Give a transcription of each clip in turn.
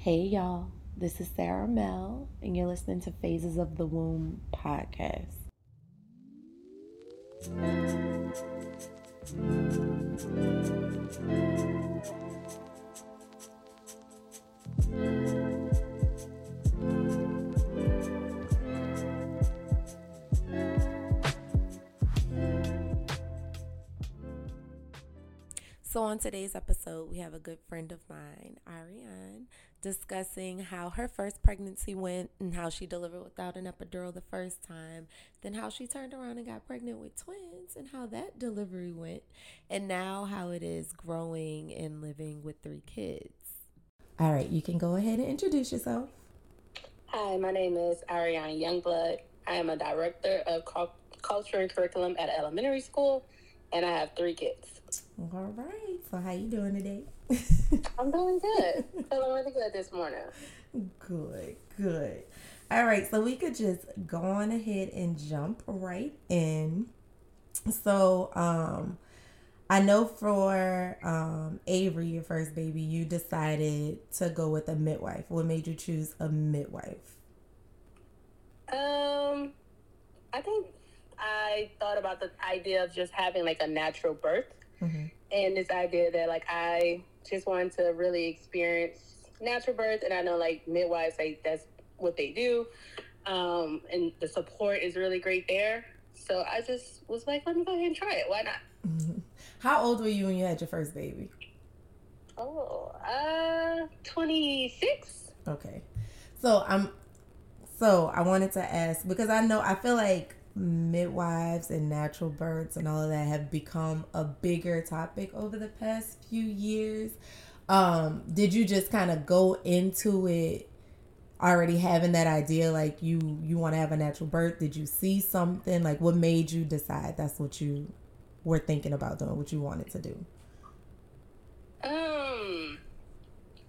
Hey, y'all. This is Sarah Mel, and you're listening to Phases of the Womb podcast. So, on today's episode, we have a good friend of mine, Ariane, discussing how her first pregnancy went and how she delivered without an epidural the first time, then how she turned around and got pregnant with twins and how that delivery went, and now how it is growing and living with three kids. All right, you can go ahead and introduce yourself. Hi, my name is Ariane Youngblood. I am a director of culture and curriculum at elementary school, and I have three kids. All right. So how you doing today? I'm doing good. Feeling really good this morning. Good, good. All right, so we could just go on ahead and jump right in. So, um, I know for um, Avery, your first baby, you decided to go with a midwife. What made you choose a midwife? Um, I think I thought about the idea of just having like a natural birth. Mm-hmm. And this idea that like I just wanted to really experience natural birth, and I know like midwives like that's what they do, um, and the support is really great there. So I just was like, let me go ahead and try it. Why not? Mm-hmm. How old were you when you had your first baby? Oh, uh, twenty six. Okay, so I'm. So I wanted to ask because I know I feel like midwives and natural births and all of that have become a bigger topic over the past few years. Um, did you just kind of go into it already having that idea like you you want to have a natural birth? Did you see something like what made you decide that's what you were thinking about doing, what you wanted to do? Um,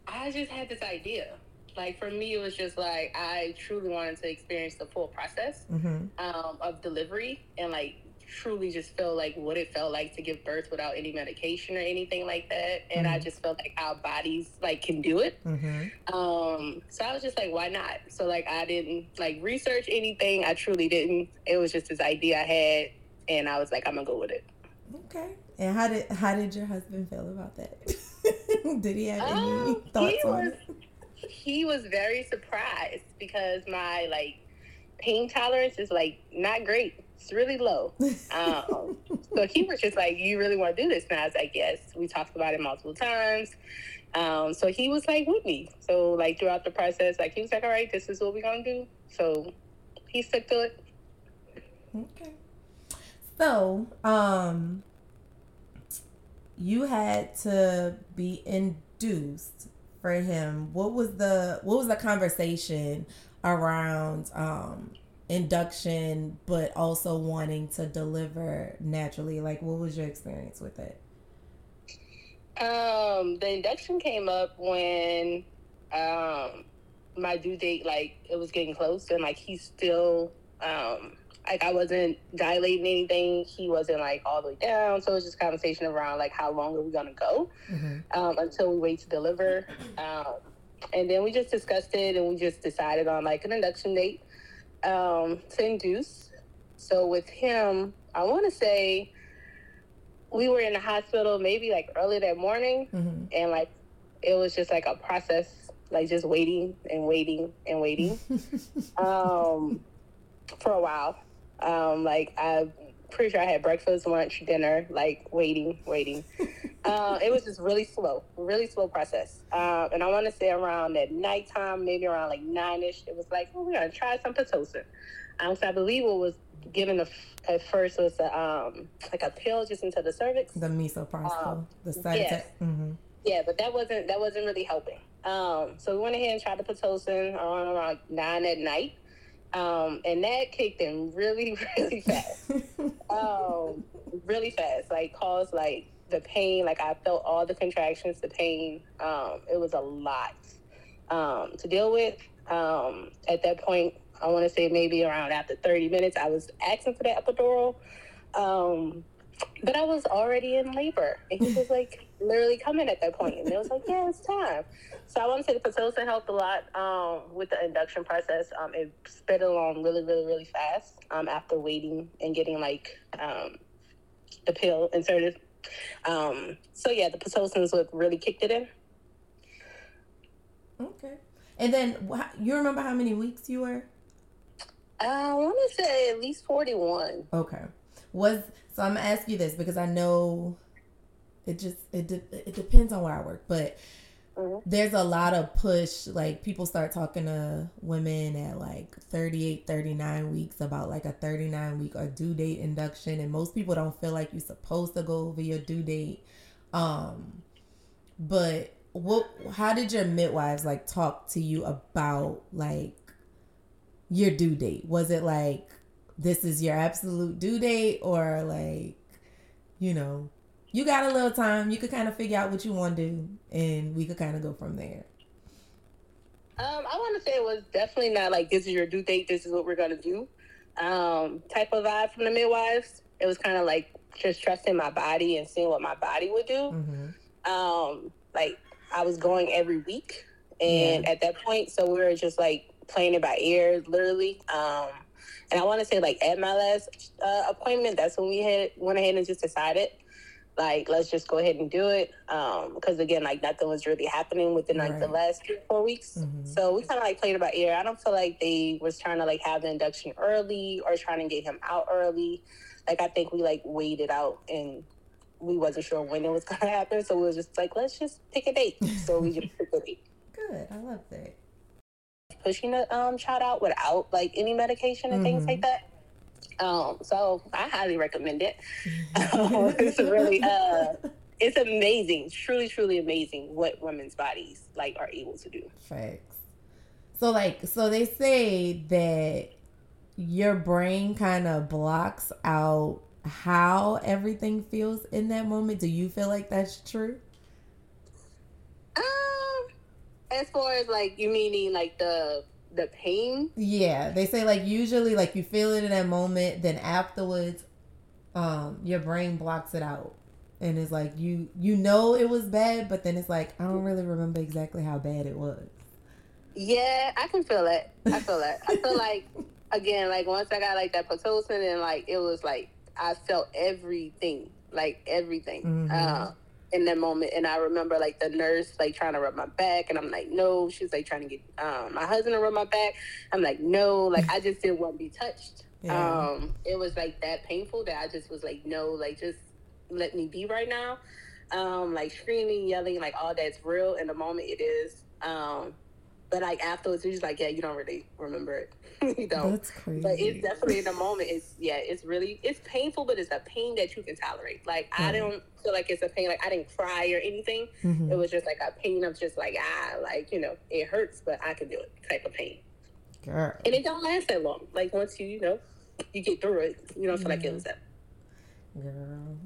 I just had this idea like for me, it was just like I truly wanted to experience the full process mm-hmm. um, of delivery and like truly just feel like what it felt like to give birth without any medication or anything like that. And mm-hmm. I just felt like our bodies like can do it. Mm-hmm. Um, so I was just like, why not? So like I didn't like research anything. I truly didn't. It was just this idea I had, and I was like, I'm gonna go with it. Okay. And how did how did your husband feel about that? did he have any um, thoughts on was, it? He was very surprised because my like pain tolerance is like not great. It's really low. Um, so he was just like, "You really want to do this?" And I was like, "Yes." We talked about it multiple times. Um, so he was like with me. So like throughout the process, like he was like, "All right, this is what we're gonna do." So he stuck to it. Okay. So, um, you had to be induced for him, what was the what was the conversation around um induction but also wanting to deliver naturally? Like what was your experience with it? Um, the induction came up when um my due date like it was getting close and like he's still um like I wasn't dilating anything. He wasn't like all the way down. So it was just conversation around like how long are we gonna go mm-hmm. um, until we wait to deliver. Um, and then we just discussed it and we just decided on like an induction date um, to induce. So with him, I want to say we were in the hospital maybe like early that morning, mm-hmm. and like it was just like a process, like just waiting and waiting and waiting um, for a while. Um, like I'm pretty sure I had breakfast, lunch, dinner, like waiting, waiting. uh, it was just really slow, really slow process. Uh, and I want to say around at nighttime, maybe around like nine ish, it was like, oh, we're gonna try some pitocin. Um, so I believe what was given the, at first was a, um, like a pill just into the cervix. The misoprostol, um, the side yes. Mm-hmm. Yeah, but that wasn't that wasn't really helping. Um, so we went ahead and tried the pitocin around around nine at night. Um, and that kicked in really, really fast. um, really fast. Like caused like the pain. Like I felt all the contractions, the pain. Um, it was a lot um, to deal with. Um, at that point, I want to say maybe around after 30 minutes, I was asking for that epidural. Um, but I was already in labor, and he was like literally coming at that point, and it was like, yeah, it's time. So I want to say the Pitocin helped a lot um, with the induction process. Um, it sped along really, really, really fast um, after waiting and getting like um, the pill inserted. Um, so yeah, the Pitocins really kicked it in. Okay, and then you remember how many weeks you were? I want to say at least forty-one. Okay, was so I'm gonna ask you this because I know it just it de- it depends on where I work, but mm-hmm. there's a lot of push like people start talking to women at like 38 39 weeks about like a 39 week or due date induction and most people don't feel like you're supposed to go over your due date um but what how did your midwives like talk to you about like your due date was it like this is your absolute due date or like you know you got a little time. You could kind of figure out what you want to do and we could kind of go from there. Um i want to say it was definitely not like this is your due date this is what we're going to do. Um type of vibe from the midwives. It was kind of like just trusting my body and seeing what my body would do. Mm-hmm. um like i was going every week and yeah. at that point so we were just like playing it by ear literally. Um and I want to say, like, at my last uh, appointment, that's when we had went ahead and just decided, like, let's just go ahead and do it. Um, because again, like, nothing was really happening within like right. the last three four weeks. Mm-hmm. So we kind of like played by ear. I don't feel like they was trying to like have the induction early or trying to get him out early. Like, I think we like waited out and we wasn't sure when it was going to happen. So we was just like, let's just pick a date. So we just picked a date. Good. I love that pushing the um, child out without like any medication and mm-hmm. things like that. Um, so I highly recommend it. Um, it's really, uh, it's amazing, truly, truly amazing what women's bodies like are able to do. Facts. So like, so they say that your brain kind of blocks out how everything feels in that moment. Do you feel like that's true? Um, As far as like you meaning like the the pain? Yeah, they say like usually like you feel it in that moment, then afterwards, um, your brain blocks it out, and it's like you you know it was bad, but then it's like I don't really remember exactly how bad it was. Yeah, I can feel it. I feel it. I feel like again, like once I got like that pitocin, and like it was like I felt everything, like everything. Mm-hmm. Uh, in that moment and I remember like the nurse like trying to rub my back and I'm like no she's like trying to get um, my husband to rub my back. I'm like no like I just didn't want to be touched. Yeah. um it was like that painful that I just was like no like just let me be right now. Um like screaming yelling like all that's real in the moment it is. Um but like afterwards, just like, yeah, you don't really remember it. you don't. That's crazy. But it's definitely in the moment. It's yeah, it's really it's painful, but it's a pain that you can tolerate. Like mm-hmm. I don't feel like it's a pain. Like I didn't cry or anything. Mm-hmm. It was just like a pain of just like ah, like you know, it hurts, but I can do it type of pain. Girl. And it don't last that long. Like once you you know you get through it, you don't feel like it was that. Girl.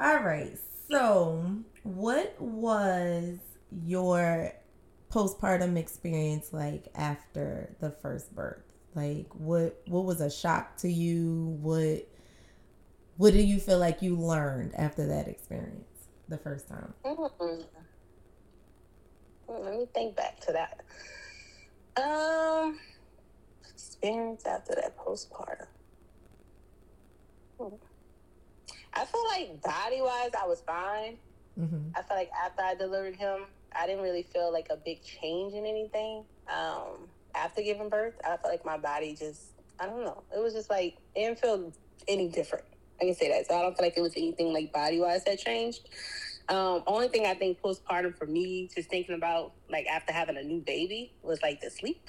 All right. So, what was your postpartum experience like after the first birth? Like what what was a shock to you? What what do you feel like you learned after that experience the first time? Mm-hmm. Let me think back to that. Um, experience after that postpartum. Hmm. I feel like body wise, I was fine. Mm-hmm. I feel like after I delivered him, I didn't really feel like a big change in anything. Um, after giving birth, I felt like my body just, I don't know. It was just like, it didn't feel any different. I can say that. So I don't feel like it was anything like body wise that changed. Um, only thing I think postpartum for me, just thinking about like after having a new baby, was like the sleep.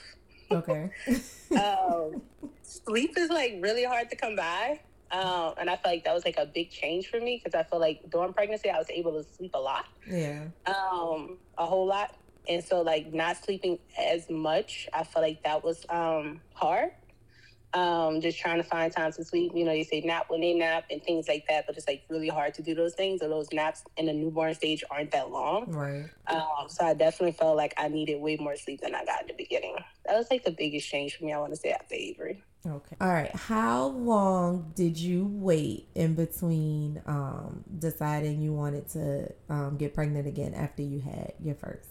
Okay. um, sleep is like really hard to come by. Um, and I felt like that was like a big change for me because I feel like during pregnancy I was able to sleep a lot. Yeah. Um, a whole lot. And so like not sleeping as much, I felt like that was um hard. Um, just trying to find time to sleep. You know, you say nap when they nap and things like that, but it's like really hard to do those things. Or those naps in the newborn stage aren't that long. Right. Um, so I definitely felt like I needed way more sleep than I got in the beginning. That was like the biggest change for me. I want to say after Avery. Okay. All right. How long did you wait in between um, deciding you wanted to um, get pregnant again after you had your first?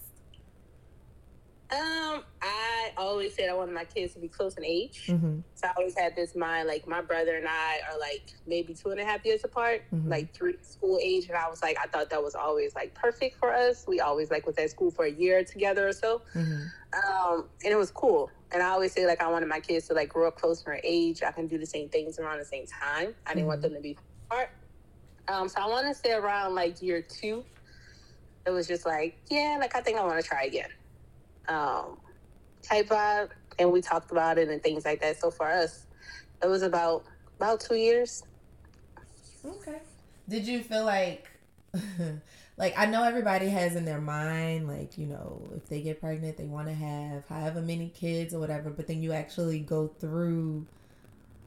Um, I always said I wanted my kids to be close in age. Mm-hmm. So I always had this mind, like my brother and I are like maybe two and a half years apart, mm-hmm. like three school age. And I was like, I thought that was always like perfect for us. We always like was at school for a year together or so. Mm-hmm. Um, and it was cool. And I always say like I wanted my kids to like grow up close in age. I can do the same things around the same time. I didn't want mm-hmm. them to be apart. Um, so I want to say around like year two, it was just like, yeah, like I think I want to try again um, type vibe, and we talked about it and things like that. So for us, it was about about two years. Okay. Did you feel like, like I know everybody has in their mind, like you know, if they get pregnant, they want to have however many kids or whatever, but then you actually go through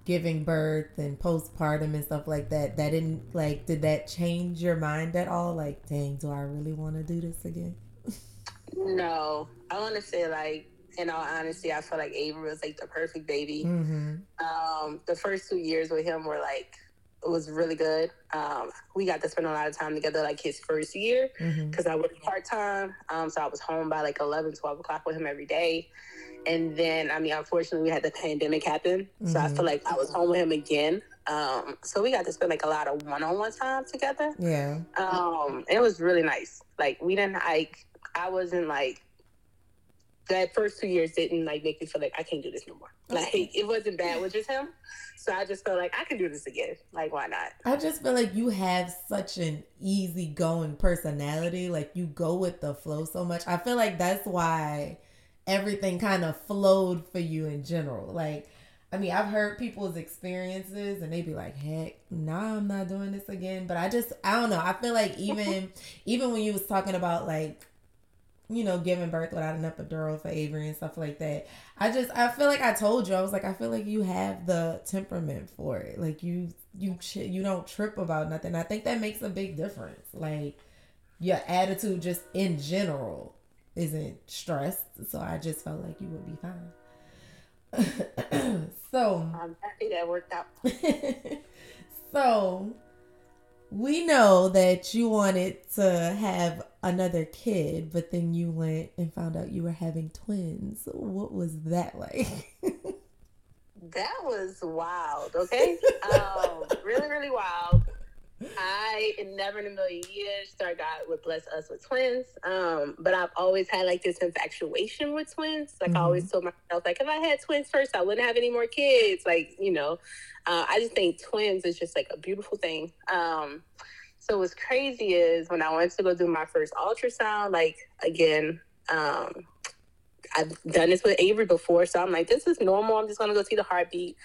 giving birth and postpartum and stuff like that that didn't like did that change your mind at all like dang do i really want to do this again no, I want to say like in all honesty, I feel like Avery was like the perfect baby. Mm-hmm. Um, the first two years with him were like it was really good. Um, we got to spend a lot of time together, like his first year, because mm-hmm. I worked part time. Um, so I was home by like 11, 12 o'clock with him every day. And then, I mean, unfortunately, we had the pandemic happen. Mm-hmm. So I mm-hmm. feel like I was home with him again. Um, so we got to spend like a lot of one on one time together. Yeah. Um, it was really nice. Like, we didn't like, I wasn't like that first two years didn't like make me feel like I can't do this no more. Like it wasn't bad with just him. So I just felt like I can do this again. Like why not? I just feel like you have such an easygoing personality. Like you go with the flow so much. I feel like that's why everything kind of flowed for you in general. Like I mean, I've heard people's experiences and they'd be like, heck, nah, I'm not doing this again. But I just I don't know. I feel like even even when you was talking about like you know, giving birth without an epidural for Avery and stuff like that. I just I feel like I told you I was like I feel like you have the temperament for it. Like you you you don't trip about nothing. I think that makes a big difference. Like your attitude just in general isn't stressed. So I just felt like you would be fine. so I'm happy that worked out. so we know that you wanted to have another kid, but then you went and found out you were having twins. What was that like? that was wild, okay? um, really, really wild. I never in a million years thought God would bless us with twins. Um, but I've always had like this infatuation with twins. Like mm-hmm. I always told myself, like if I had twins first, I wouldn't have any more kids. Like, you know, uh, I just think twins is just like a beautiful thing. Um, so what's crazy is when I went to go do my first ultrasound, like again, um, I've done this with Avery before, so I'm like, this is normal. I'm just gonna go see the heartbeat.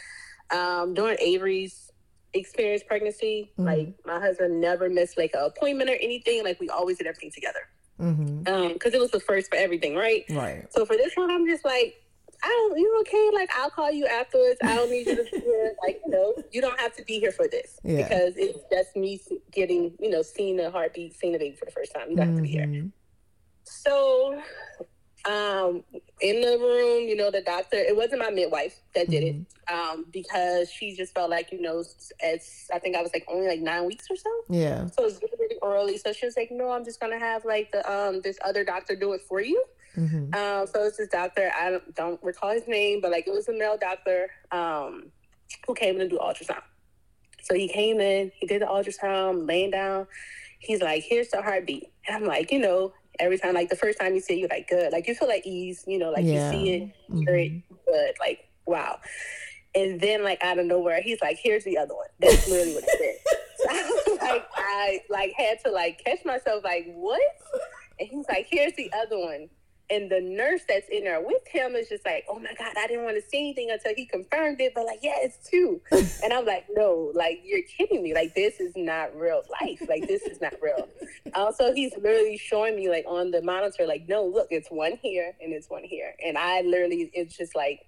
Um, during Avery's experienced pregnancy. Mm-hmm. Like my husband never missed like an appointment or anything. Like we always did everything together. Mm-hmm. Um, because it was the first for everything, right? Right. So for this one, I'm just like, I don't. You okay? Like I'll call you afterwards. I don't need you to be here. Like you know, you don't have to be here for this yeah. because it's just me getting you know seeing the heartbeat, seeing the baby for the first time. You don't mm-hmm. have to be here. Mm-hmm. So um, in the room, you know, the doctor, it wasn't my midwife that did mm-hmm. it um, because she just felt like, you know, as I think I was like only like nine weeks or so. Yeah. So it was really, really early. So she was like, no, I'm just going to have like the um this other doctor do it for you. Mm-hmm. Um, so it's this doctor, I don't, don't recall his name, but like it was a male doctor um, who came in to do ultrasound. So he came in, he did the ultrasound, laying down. He's like, here's the heartbeat. And I'm like, you know, every time, like the first time you see it, you're like, good. Like you feel like ease, you know, like yeah. you see it, hear mm-hmm. it, good. Like, wow. And then like out of nowhere, he's like, here's the other one. That's literally what he said. so I was like, I like had to like catch myself, like, what? And he's like, here's the other one and the nurse that's in there with him is just like, oh my God, I didn't want to see anything until he confirmed it. But like, yeah, it's two. and I'm like, no, like, you're kidding me. Like, this is not real life. Like, this is not real. Also, he's literally showing me, like, on the monitor, like, no, look, it's one here and it's one here. And I literally, it's just like,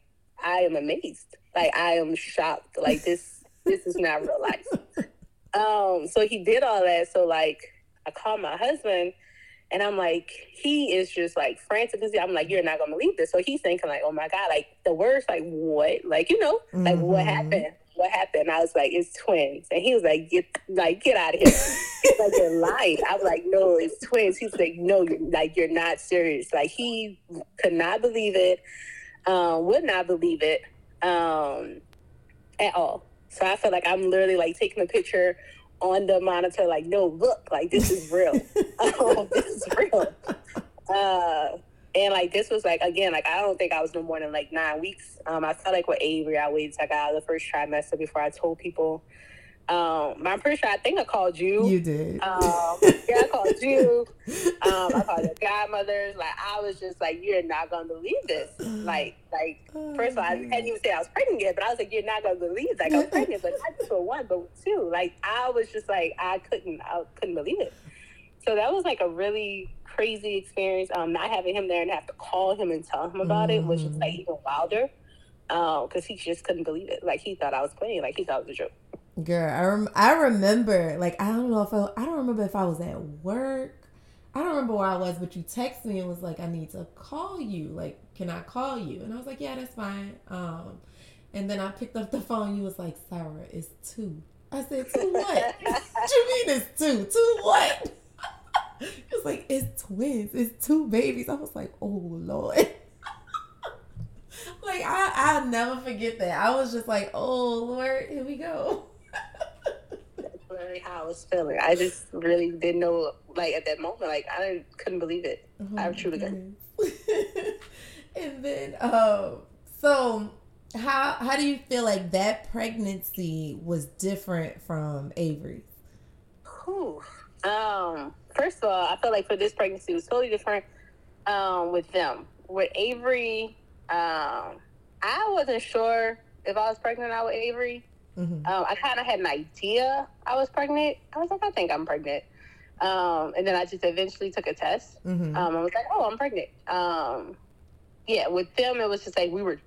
I am amazed. Like, I am shocked. Like, this, this is not real life. Um, so he did all that. So, like, I called my husband And I'm like, he is just like frantic. I'm like, you're not gonna believe this. So he's thinking like, oh my god, like the words, like what, like you know, like mm-hmm. what happened? What happened? I was like, it's twins. And he was like, get like get out of here. Like, you're lying. I was like, no, it's twins. He's like, no, you're like you're not serious. Like he could not believe it, um, would not believe it, um, at all. So I feel like I'm literally like taking a picture on the monitor, like, no, look, like this is real. um, this is real. Uh, and like this was like again, like I don't think I was no more than like nine weeks. Um, I felt like with Avery, I waited till I got out of the first trimester before I told people. Um, I'm pretty sure I think I called you. You did. Um, yeah, I called you. Um, I called the godmothers. Like I was just like, you're not gonna believe this. Like, like oh, first of all, I hadn't even say I was pregnant yet, but I was like, you're not gonna believe. Like I'm pregnant, but not just for one, but two. Like I was just like, I couldn't, I couldn't believe it. So that was like a really crazy experience. Um, not having him there and have to call him and tell him about mm. it was just like even wilder. Um, because he just couldn't believe it. Like he thought I was playing. Like he thought it was a joke. Girl, I rem- I remember like I don't know if I, I don't remember if I was at work. I don't remember where I was, but you texted me and was like, "I need to call you. Like, can I call you?" And I was like, "Yeah, that's fine." Um, and then I picked up the phone. You was like, "Sarah, it's two. I said, "Two what? what you mean it's two? Two what?" It was like, "It's twins. It's two babies." I was like, "Oh Lord." like I I'll never forget that. I was just like, "Oh Lord, here we go." Really how I was feeling. I just really didn't know, like at that moment, like I couldn't believe it. Oh I truly couldn't. and then, um, so how how do you feel like that pregnancy was different from Avery's? Whew. Um, first of all, I felt like for this pregnancy it was totally different um, with them. With Avery, um, I wasn't sure if I was pregnant out with Avery. Mm-hmm. Um, I kind of had an idea I was pregnant. I was like, I think I'm pregnant. Um, and then I just eventually took a test. Mm-hmm. Um, I was like, oh, I'm pregnant. Um, yeah, with them, it was just like we were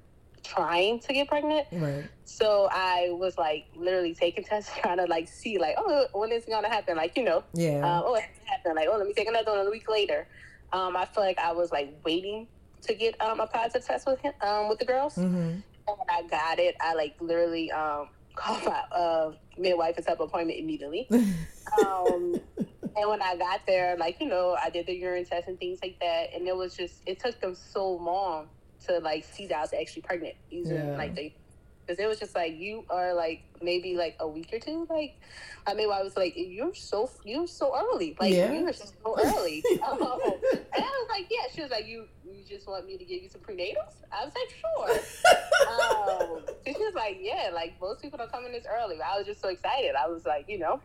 trying to get pregnant. Right. So I was like literally taking tests, trying to like see like, oh, when is it gonna happen? Like, you know, yeah. Uh, oh, it happened. Like, oh, let me take another one a week later. Um, I feel like I was like waiting to get um, a positive test with him, um, with the girls. Mm-hmm. And when I got it, I like literally um, called my uh, midwife and set up an appointment immediately. um, and when I got there, like you know, I did the urine test and things like that, and it was just it took them so long to like see that I was actually pregnant using yeah. like they because it was just like you are like maybe like a week or two like I mean I was like you're so you're so early like yeah. you're so early. Um, and I was like yeah. She was like you you just want me to give you some prenatals? I was like sure. Um, she was like yeah like most people don't come in this early. I was just so excited. I was like you know?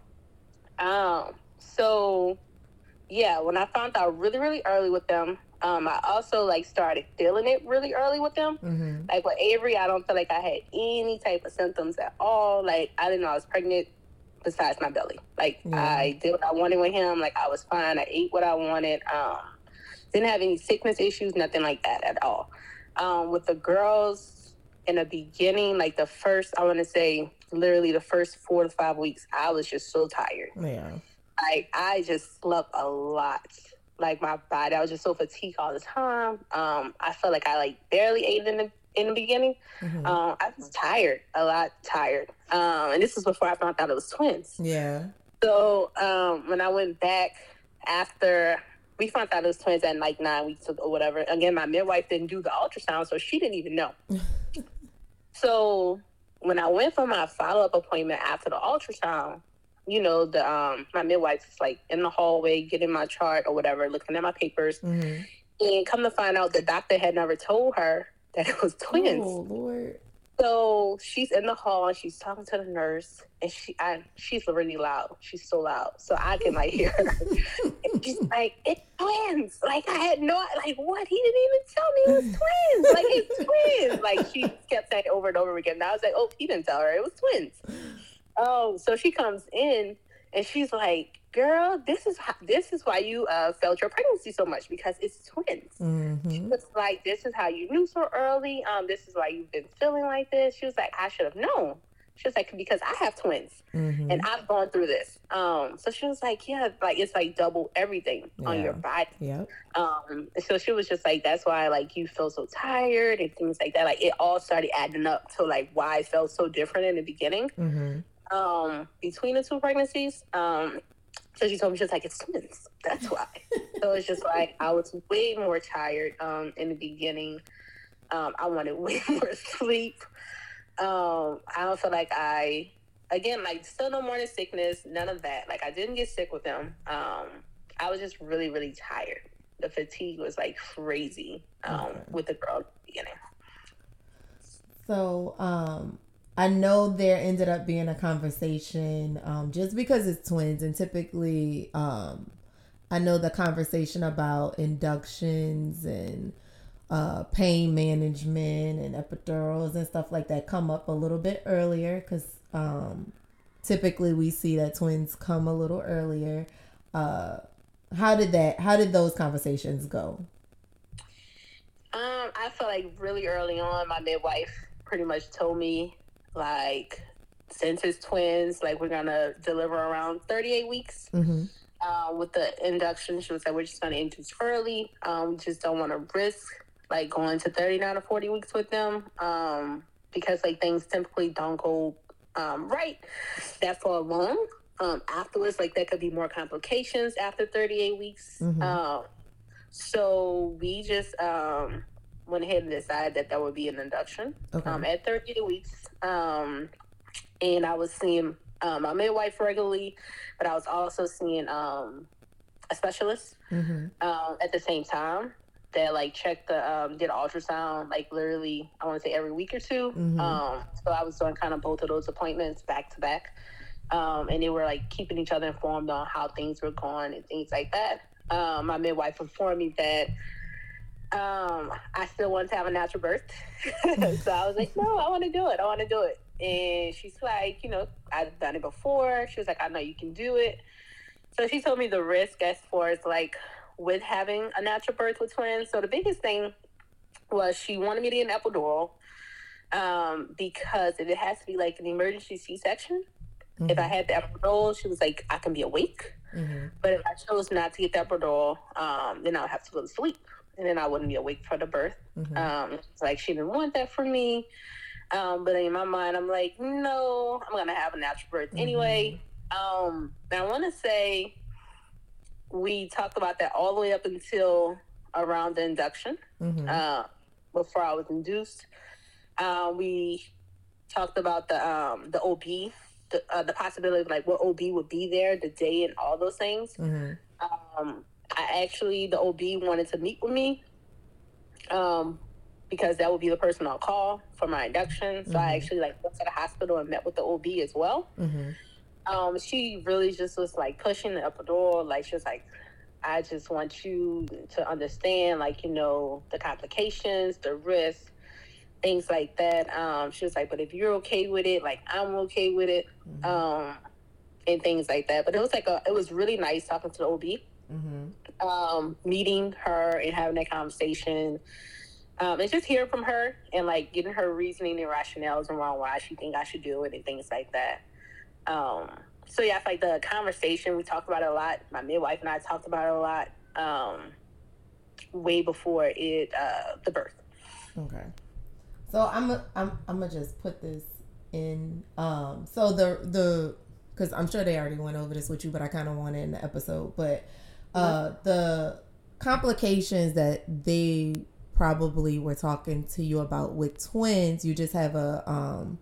Um so yeah when I found out really really early with them um, I also like started feeling it really early with them. Mm-hmm. Like with Avery, I don't feel like I had any type of symptoms at all. Like I didn't know I was pregnant besides my belly. Like yeah. I did what I wanted with him. Like I was fine. I ate what I wanted. Um, didn't have any sickness issues, nothing like that at all. Um, with the girls in the beginning, like the first, I want to say literally the first four to five weeks, I was just so tired. Yeah. Like I just slept a lot like my body. I was just so fatigued all the time. Um, I felt like I like barely ate in the in the beginning. Mm-hmm. Um, I was tired, a lot tired. Um, and this was before I found out it was twins. Yeah. So um, when I went back after we found out it was twins at like nine weeks or whatever. Again, my midwife didn't do the ultrasound, so she didn't even know. so when I went for my follow up appointment after the ultrasound, you know, the um my midwife is like in the hallway getting my chart or whatever, looking at my papers. Mm-hmm. And come to find out the doctor had never told her that it was twins. Oh Lord. So she's in the hall and she's talking to the nurse and she I, she's really loud. She's so loud. So I can like hear her. and she's like, It's twins. Like I had no like what? He didn't even tell me it was twins. Like it's twins. Like she kept saying over and over again. And I was like, Oh, he didn't tell her it was twins. Oh, so she comes in and she's like, "Girl, this is how, this is why you uh, felt your pregnancy so much because it's twins." Mm-hmm. She was like, "This is how you knew so early. Um, this is why you've been feeling like this." She was like, "I should have known." She was like, because I have twins Mm-hmm. and I've gone through this. Um, so she was like, yeah, like it's like double everything on your body. Yep. Um, so she was just like, that's why like you feel so tired and things like that. Like it all started adding up to like why I felt so different in the beginning. Mm-hmm. Um, between the two pregnancies. Um, so she told me she was like, it's twins. That's why. so it's just like I was way more tired um in the beginning. Um, I wanted way more sleep. Um, I don't feel like I again like still no morning sickness, none of that. Like I didn't get sick with them. Um, I was just really, really tired. The fatigue was like crazy um Okay. with the girl at the beginning. So, um, I know there ended up being a conversation, um, just because it's twins, and typically, um, I know the conversation about inductions and uh, pain management and epidurals and stuff like that come up a little bit earlier because um, typically we see that twins come a little earlier. Uh, how did that? How did those conversations go? Um, I feel like really early on, my midwife pretty much told me like since his twins, like we're gonna deliver around 38 weeks. Mm-hmm. Uh, with the induction, she was like, we're just gonna induce early. Um, we just don't want to risk like going to 39 or 40 weeks with them. Um, because like things typically don't go um right that far along. Um, afterwards, like there could be more complications after 38 weeks. Mhm. Um, so we just um went ahead and decided that that would be an induction Okay. um, at 38 weeks. Um, and I was seeing um, my midwife regularly, but I was also seeing um, a specialist mm-hmm. um, at the same time that like checked the um, did ultrasound like literally I want to say every week or 2 Mhm. Um, so I was doing kind of both of those appointments back to back, um, and they were like keeping each other informed on how things were going and things like that. Um, my midwife informed me that um, I still wanted to have a natural birth, so I was like, no, I want to do it. I want to do it. And she's like, you know, I've done it before. She was like, I know you can do it. So she told me the risk as far as like with having a natural birth with twins. So the biggest thing was she wanted me to get an epidural um, because if it has to be like an emergency C-section, if I had the epidural, she was like, I can be awake. Mm-hmm. But if I chose not to get the epidural, um, then I would have to go to sleep, and then I wouldn't be awake for the birth. Mm-hmm. Um, it's like she didn't want that for me. Um, but in my mind, I'm like, no, I'm gonna have a natural birth anyway. Um, and I want to say we talked about that all the way up until around the induction, Mm-hmm. uh, before I was induced. Uh, we talked about the um, the OB, the, uh, the possibility of like what OB would be there, the day, and all those things. Mm-hmm. Um, I actually, the OB wanted to meet with me um, because that would be the person I'll call for my induction. So I Mhm. actually like went to the hospital and met with the OB as well. Mm-hmm. Um, she really just was like pushing the epidural. Like she was like, I just want you to understand, like you know, the complications, the risks, things like that. Um, she was like, but if you're okay with it, like I'm okay with it, Mm-hmm. um, and things like that. But it was like a, it was really nice talking to the OB Mm-hmm. um, meeting her and having that conversation. Um, and just hearing from her and like getting her reasoning and rationales around why she think I should do it and things like that. Um, so yeah, it's like the conversation we talked about it a lot. My midwife and I talked about it a lot. Um, way before it uh, the birth. Okay. So I'm i I'm I'm gonna just put this in. Um. So the the because I'm sure they already went over this with you, but I kind of want it in the episode. But uh, the complications that they probably were talking to you about with twins, you just have a um.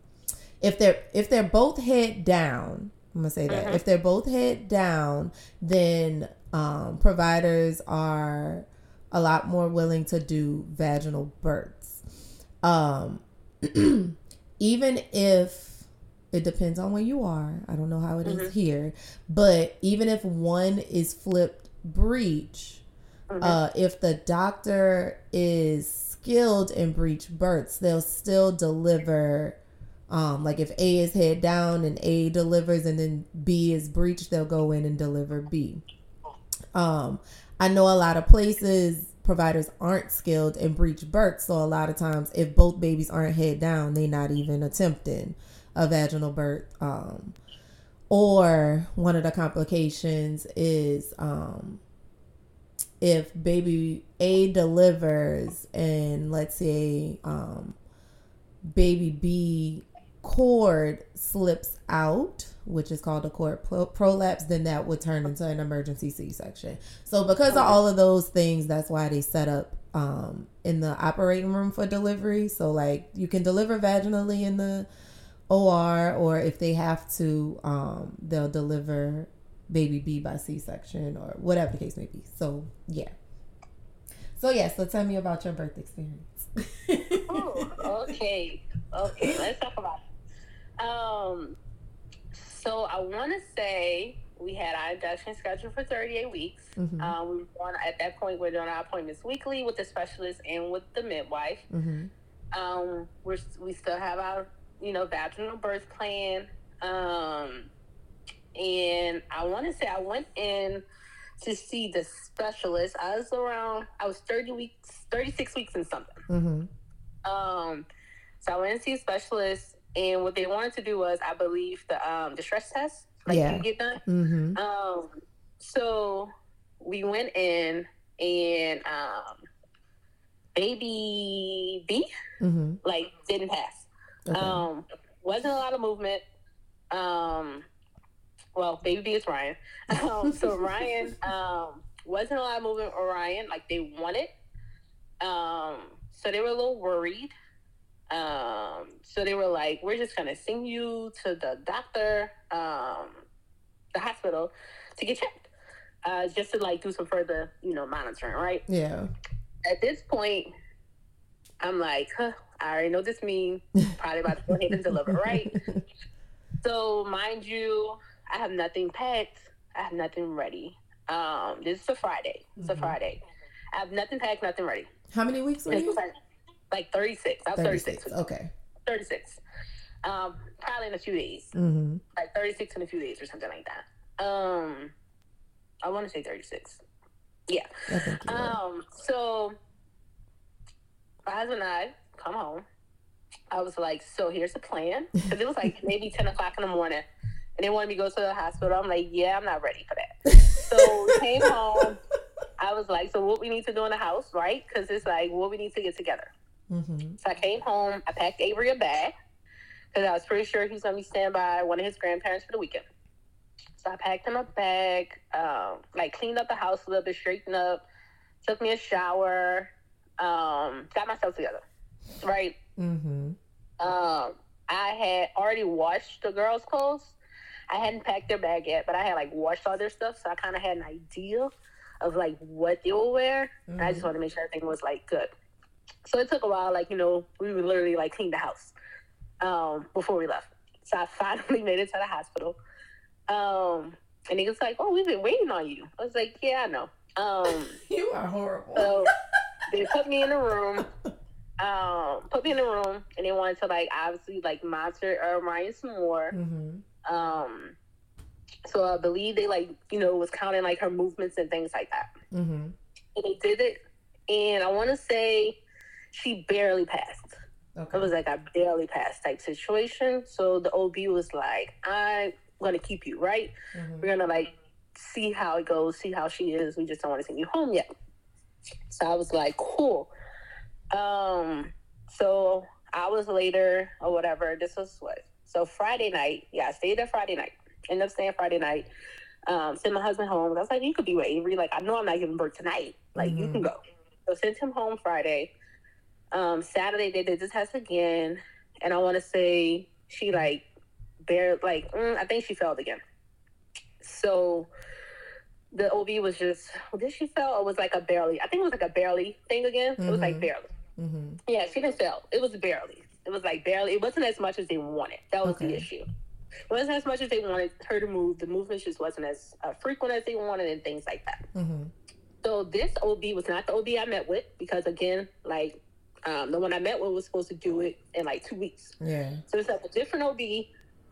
If they're if they're both head down, I'm gonna say that Mhm. if they're both head down, then um, providers are a lot more willing to do vaginal births. Um, even if it depends on where you are, I don't know how it is Mhm. here, but even if one is flipped breech, Mhm. uh, if the doctor is skilled in breech births, they'll still deliver. Um, like if A is head down and A delivers, and then B is breech, they'll go in and deliver B. Um, I know a lot of places providers aren't skilled in breech births, so a lot of times if both babies aren't head down, they're not even attempting a vaginal birth. Um, or one of the complications is um, if baby A delivers and let's say um, baby B cord slips out, which is called a cord prolapse, then that would turn into an emergency C section. So, because of all of those things, that's why they set up um, in the operating room for delivery. So, like, you can deliver vaginally in the OR, or if they have to, um, they'll deliver baby B by C section or whatever the case may be. So, yeah. So, yeah, so tell me about your birth experience. oh, okay. Okay, let's talk about it. Um, so I want to say we had our induction scheduled for 38 weeks. Mm-hmm. Um, we were on, at that point, we're doing our appointments weekly with the specialist and with the midwife. Mm-hmm. Um, we're, we still have our, you know, vaginal birth plan. Um, and I want to say I went in to see the specialist. I was around, I was 30 weeks, 36 weeks and something. Mm-hmm. Um, so I went to see a specialist, and what they wanted to do was, I believe, the um, the stress test, like yeah. you get done. Mm-hmm. Um, so we went in, and um, baby B, mm-hmm. like didn't pass. Okay. Um, wasn't a lot of movement. Um, well, baby B is Ryan. Um, so Ryan um, wasn't a lot of movement. Orion, like they wanted. Um, so they were a little worried. Um, so they were like, "We're just gonna send you to the doctor, um, the hospital, to get checked, uh, just to like do some further, you know, monitoring, right?" Yeah. At this point, I'm like, huh, I already know this means probably about to go ahead and deliver, right? so, mind you, I have nothing packed. I have nothing ready. Um, this is a Friday. It's mm-hmm. a Friday. I have nothing packed, nothing ready. How many weeks were you? Like 36. I was 36. 36. Okay. 36. Um, probably in a few days. Mm-hmm. Like 36 in a few days or something like that. Um, I want to say 36. Yeah. Um, so my husband and I come home. I was like, so here's the plan. Because it was like maybe 10 o'clock in the morning and they wanted me to go to the hospital. I'm like, yeah, I'm not ready for that. so came home. I was like, so what we need to do in the house, right? Because it's like, what we need to get together. Mm-hmm. So I came home. I packed Avery a bag because I was pretty sure he was going to be standing by one of his grandparents for the weekend. So I packed him a bag, um, like cleaned up the house a little bit, straightened up, took me a shower, um, got myself together, right? Mm-hmm. Um, I had already washed the girls' clothes I hadn't packed their bag yet, but I had like washed all their stuff, so I kind of had an idea of like what they will wear. Mm-hmm. I just mm-hmm. wanted to make sure everything was like good. So it took a while. Like you know, we would literally like clean the house um, before we left. So I finally made it to the hospital. Um, and he was like, "Oh, we've been waiting on you." I was like, "Yeah, I know." Um, you are horrible. So they put me in a room. Um, put me in a room, and they wanted to like obviously like monitor uh, Ryan some more. Mm-hmm. Um, so I believe they like you know was counting like her movements and things like that. Mm-hmm. And they did it, and I want to say she barely passed. Okay. It was like a barely passed type situation. So the OB was like, "I'm gonna keep you right. Mm-hmm. We're gonna like see how it goes, see how she is. We just don't want to send you home yet." So I was like, "Cool." Um, so hours later or whatever, this was what so Friday night, yeah, I stayed there Friday night. Ended up staying Friday night. Um, sent my husband home. I was like, you could be with Avery. Like, I know I'm not giving birth tonight. Like, mm-hmm. you can mm-hmm. go. So sent him home Friday. Um, Saturday they did the test again, and I want to say she like bare like mm, I think she failed again. So the OB was just did she fail or was like a barely? I think it was like a barely thing again. Mm-hmm. It was like mm-hmm. barely. Mm-hmm. Yeah, she didn't fail. It was barely. It was like barely. It wasn't as much as they wanted. That was okay. the issue. It wasn't as much as they wanted her to move. The movement just wasn't as uh, frequent as they wanted, and things like that. Mm-hmm. So this OB was not the OB I met with because again, like um, the one I met with was supposed to do it in like two weeks. Yeah. So it's like a different OB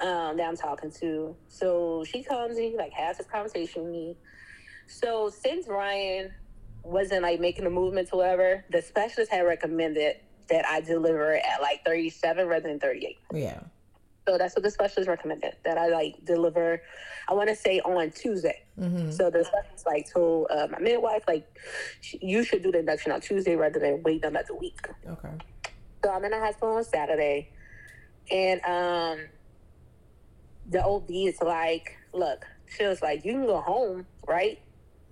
um, that I'm talking to. So she comes and he like has this conversation with me. So since Ryan wasn't like making the movements or whatever, the specialist had recommended that I deliver at like 37 rather than 38. Yeah. So that's what the specialist recommended that I like deliver. I want to say on Tuesday. Mm-hmm. So the specialist like told uh, my midwife like sh- you should do the induction on Tuesday rather than wait another week. Okay. So I'm in the hospital on Saturday, and um, the OB is like, look, she was like, you can go home, right?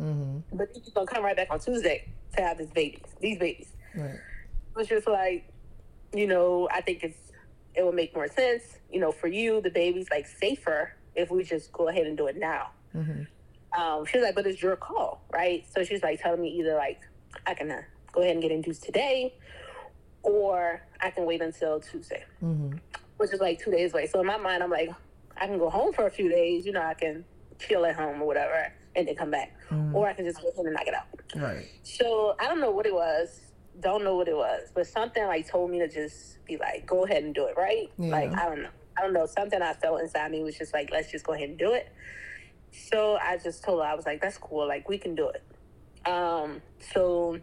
Mm-hmm. But you're gonna come right back on Tuesday to have this babies, these babies. Right. It was just like, you know, I think it's it would make more sense, you know, for you, the baby's like safer if we just go ahead and do it now. Mm-hmm. Um, she was like, but it's your call, right? So she's like telling me either like I can uh, go ahead and get induced today, or I can wait until Tuesday, Mm-hmm. which is like two days away. So in my mind, I'm like, I can go home for a few days, you know, I can chill at home or whatever, and then come back, Mhm. or I can just go ahead and knock it out. Right. So I don't know what it was. Don't know what it was, but something like told me to just be like, go ahead and do it, right? Yeah. Like I don't know. I don't know. Something I felt inside me was just like, let's just go ahead and do it. So I just told her I was like, that's cool. Like we can do it. Um. So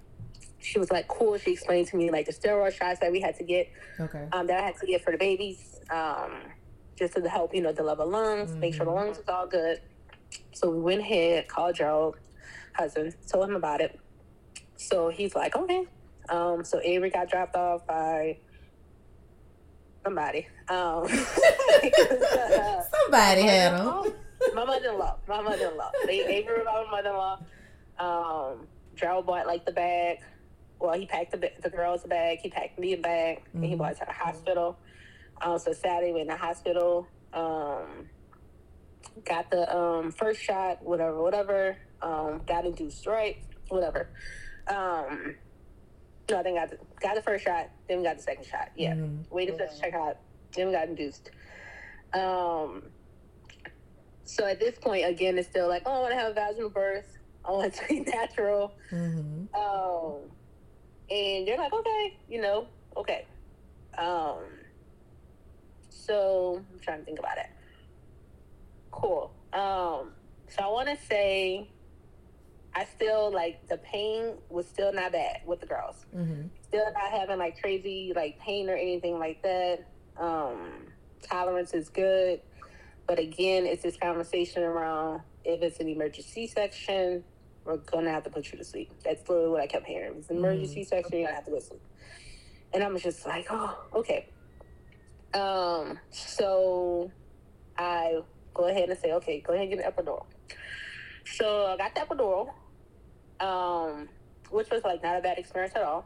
she was like, cool. She explained to me like the steroid shots that we had to get, Okay. um, that I had to get for the babies, um, just to help you know the lungs, make sure the Mhm. lungs is all good. So we went ahead, called Joe, husband, told him about it. So he's like, okay. Um, so Avery got dropped off by somebody. Um, Somebody had him. my mother-in-law. My mother-in-law. They Avery brought my mother-in-law. Um, Gerald bought like the bag. Well, he packed the the girls a bag. He packed me a bag, and he Mhm. brought it to the hospital. Um, so Saturday we in the hospital. Um, got the um first shot, whatever, whatever. Um, got induced, right? Whatever. Um, no, I think got the, got the first shot, then we got the second shot. Yeah Mhm. waited for the check out, then we got induced. Um, so at this point, again, it's still like, oh, I want to have a vaginal birth. I want to be natural. Mhm. Um, and they're like, okay, you know, okay. Um, so I'm trying to think about it. Cool. Um, so I want to say, I still like the pain was still not bad with the girls Mhm. still not having like crazy like pain or anything like that. Um, tolerance is good, but again, it's this conversation around if it's an emergency section, we're gonna have to put you to sleep. That's literally what I kept hearing. If it's an emergency section, you're gonna have to go to sleep. And I'm just like, oh, okay. Um, so I go ahead and say, okay, go ahead and get an epidural. So I got the epidural, um, which was like not a bad experience at all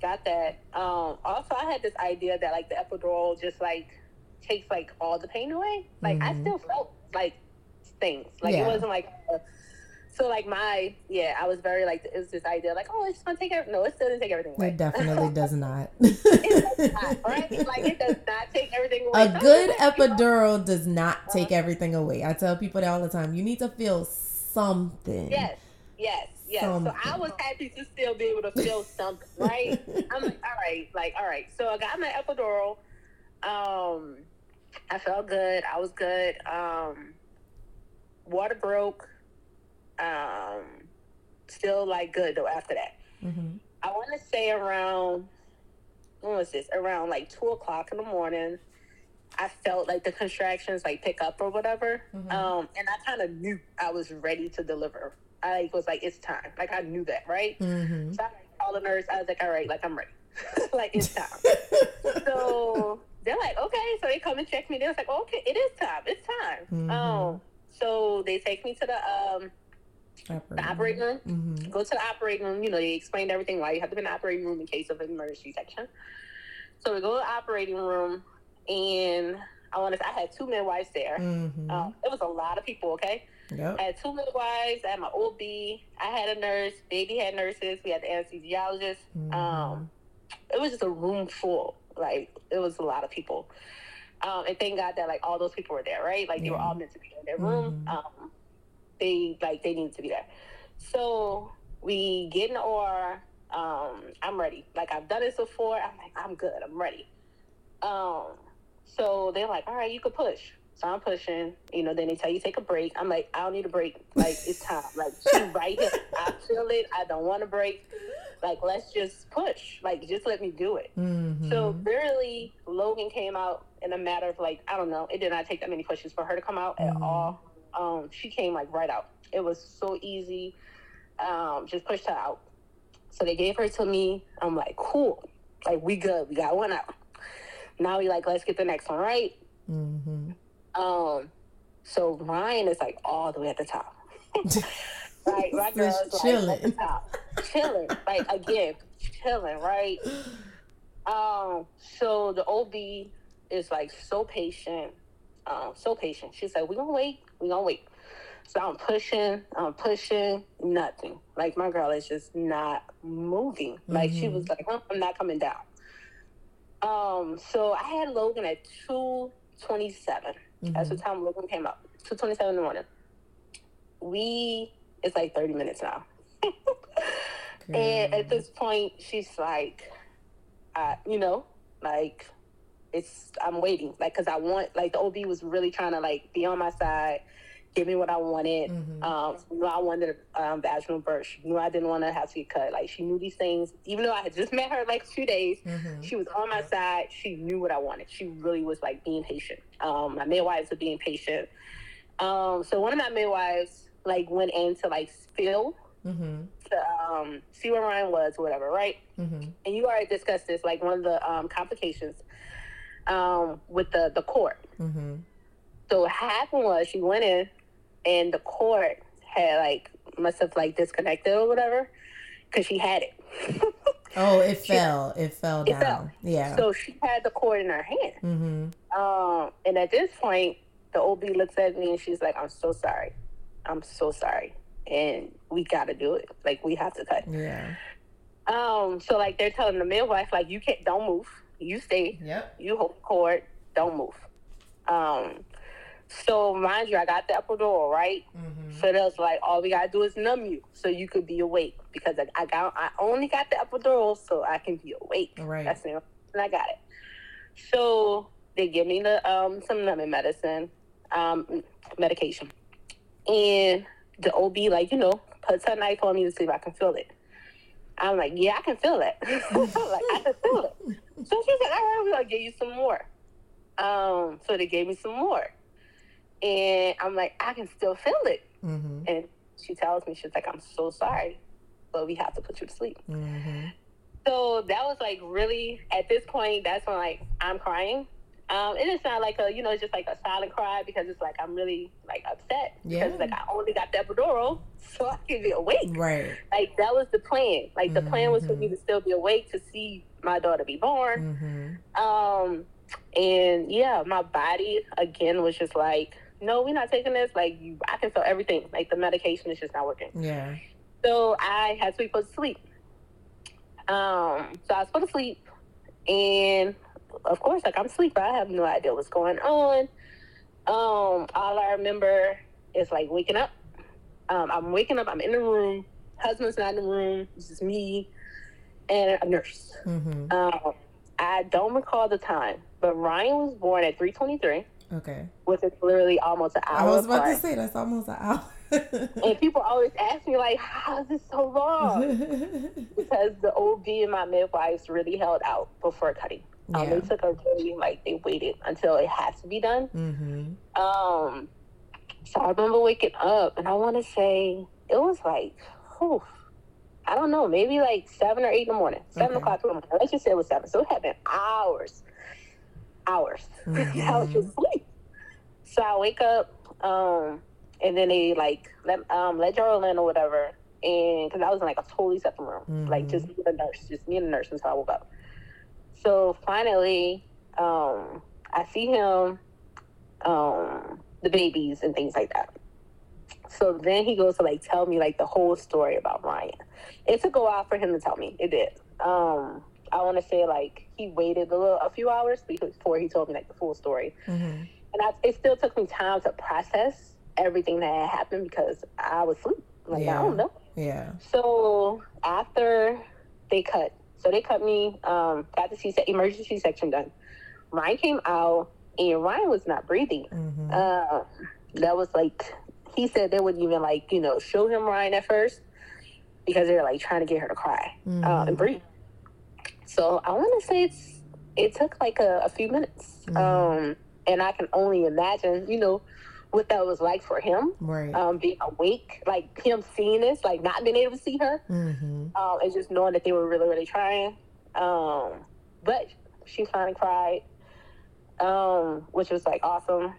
got that. Um, also, I had this idea that like the epidural just like takes like all the pain away. Like I Mhm. still felt like things. Like Yeah. it wasn't like. uh so like my yeah, I was very like it was this idea like oh it's gonna take everything. No, it still didn't take everything away. It definitely does not. it does not, right? Like it does not take everything away. A good people, you know, epidural does not take everything away. I tell people that all the time. You need to feel something. Yes, yes, yes. So I was happy to still be able to feel something, right? I'm like, all right, like, all right. So I got my epidural. Um, I felt good. I was good. Um, water broke. Um, still like good though after that. Mhm. I want to say around when was this? Around like two o'clock in the morning. I felt like the contractions like pick up or whatever. Mhm. Um, and I kind of knew I was ready to deliver. I like, was like, it's time. Like I knew that, right? Mhm. So I like, called the nurse. I was like, all right, like I'm ready. like it's time. so they're like, okay. So they come and check me. They was like, okay, it is time. It's time. Mhm. Um, so they take me to the um the operating room. Mhm. Go to the operating room. You know, they explained everything why you have to be in the operating room in case of an emergency section. So we go to the operating room, and I want to. I had two midwives there. Mhm. Um, it was a lot of people. Okay. Yep. I had two midwives. I had my OB. I had a nurse. Baby had nurses. We had the anesthesiologist. Mhm. Um, it was just a room full. Like it was a lot of people. Um, and thank God that like all those people were there, right? Like they were all meant to be in their room. Mhm. Um, they like they needed to be there. So we get in the OR. Um, I'm ready. Like I've done this before. I'm like I'm good. I'm ready. Um, so they're like, all right, you can push. So I'm pushing. You know, then they tell you take a break. I'm like, I don't need a break. Like it's time. Like she's right here. I feel it. I don't want to break. Like, let's just push. Like, just let me do it. Mm-hmm. So literally, Logan came out in a matter of like I don't know. It did not take that many pushes for her to come out at Mhm. all. Um, she came like right out. It was so easy. Um, just pushed her out. So they gave her to me. I'm like, cool. Like we good. We got one out. Now we like, let's get the next one right. Mm-hmm. Um, so Ryan is like all the way at the top. Right, my girl's like at the chilling. top, chilling. Like again, chilling. Right. Um. So the OB is like so patient, um, so patient. She's like, "We gonna wait. We gonna wait." So I'm pushing. I'm pushing. Nothing. Like my girl is just not moving. Like she Mhm. was like, "Huh, "I'm not coming down." Um. So I had Logan at two twenty seven. That's the time Logan came up. Two twenty seven in the morning. We it's like thirty minutes now. And at this point, she's like, I, you know, like it's I'm waiting, like because I want like the OB was really trying to like be on my side, give me what I wanted. Mhm. Um, know, I wanted um, vaginal birth. She knew I didn't want to have to get cut. Like she knew these things, even though I had just met her like two days. Mhm. She was on my side. She knew what I wanted. She really was like being patient. Um, my midwives were being patient. Um, so one of my midwives like went in to like spill Mhm. to um, see where Ryan was, or whatever, right? Mhm. And you already discussed this, like one of the um, complications um, with the the cord. Mhm. So what happened was she went in, and the cord had like must have like disconnected or whatever, because she had it. Oh, it She- fell. It fell It down. fell. Yeah. So she had the cord in her hand. mm-hmm. Um, and at this point, the OB looks at me and she's like, "I'm so sorry. I'm so sorry, and we got to do it. Like we have to cut." Yeah. Um, so like they're telling the midwife, like you can't, don't move. You stay. Yep. You hold the cord. Don't move. Um, so mind you, I got the epidural right. Mm-hmm. So that's like all we gotta do is numb you, so you could be awake. Because I, I got, I only got the epidural, so I can be awake. Right. That's the And I got it. So they give me the um some numbing medicine, um medication, and the OB like you know puts her knife on me to see if I can feel it. I'm like, yeah, I can feel it. Like, I can feel it. So she's like, all right, we're gonna give you some more. Um, so they gave me some more, and I'm like, I can still feel it. Mm-hmm. And she tells me, she's like, I'm so sorry, but we have to put you to sleep. Mm-hmm. So that was like really at this point. That's when like I'm crying. Um, and it's not like a you know it's just like a silent cry because it's like I'm really like upset Yeah. because like I only got the epidural so I can be awake. Right. Like that was the plan. Like the plan was for me Mhm. to still be awake to see my daughter be born. Mm-hmm. Um, and yeah, my body again was just like, no, we're not taking this. Like you, I can feel everything. Like the medication is just not working. Yeah. So I had to be put to sleep. Um, so I was put to sleep, and of course, like I'm asleep, I have no idea what's going on. Um, all I remember is like waking up. Um, I'm waking up. I'm in the room. Husband's not in the room. It's just me and a nurse. Mm-hmm. Um, I don't recall the time, but Ryan was born at 3:23, Okay. which is literally almost an hour. I was about apart. to say that's almost an hour. And people always ask me like, "How is this so long?" because the OB and my midwives really held out before cutting. Um, yeah. They took a really like they waited until it had to be done. Mm-hmm. Um, so I remember waking up, and I want to say it was like, whew, I don't know, maybe like seven or eight in the morning, seven Okay. o'clock in the morning. Let's just say it was seven. So it had been hours, hours. I was just asleep. So I wake up, um, and then they like let um let Gerald in or whatever, and because I was in like a totally separate room, like Mhm. just me and the nurse, just me and the nurse until I woke up. So finally, um, I see him, um, the babies and things like that. So then he goes to like tell me like the whole story about Ryan. It took a while for him to tell me. It did. Um, I want to say like he waited a little, a few hours before he told me like the full story Mm-hmm. And I, it still took me time to process everything that had happened because I was asleep. Like Yeah. I don't know. Yeah. So after they cut, so they cut me, um, got the C emergency section done. Ryan came out, and Ryan was not breathing. Mm-hmm. Uh, that was like he said they wouldn't even like you know show him Ryan at first. because they're like trying to get her to cry Mhm. uh, and breathe. So I want to say it's it took like a, a few minutes, Mhm. um, and I can only imagine, you know, what that was like for him, right. um, being awake, like him seeing this, like not being able to see her, mm-hmm. um, and just knowing that they were really, really trying. Um, but she finally cried, um, which was like awesome,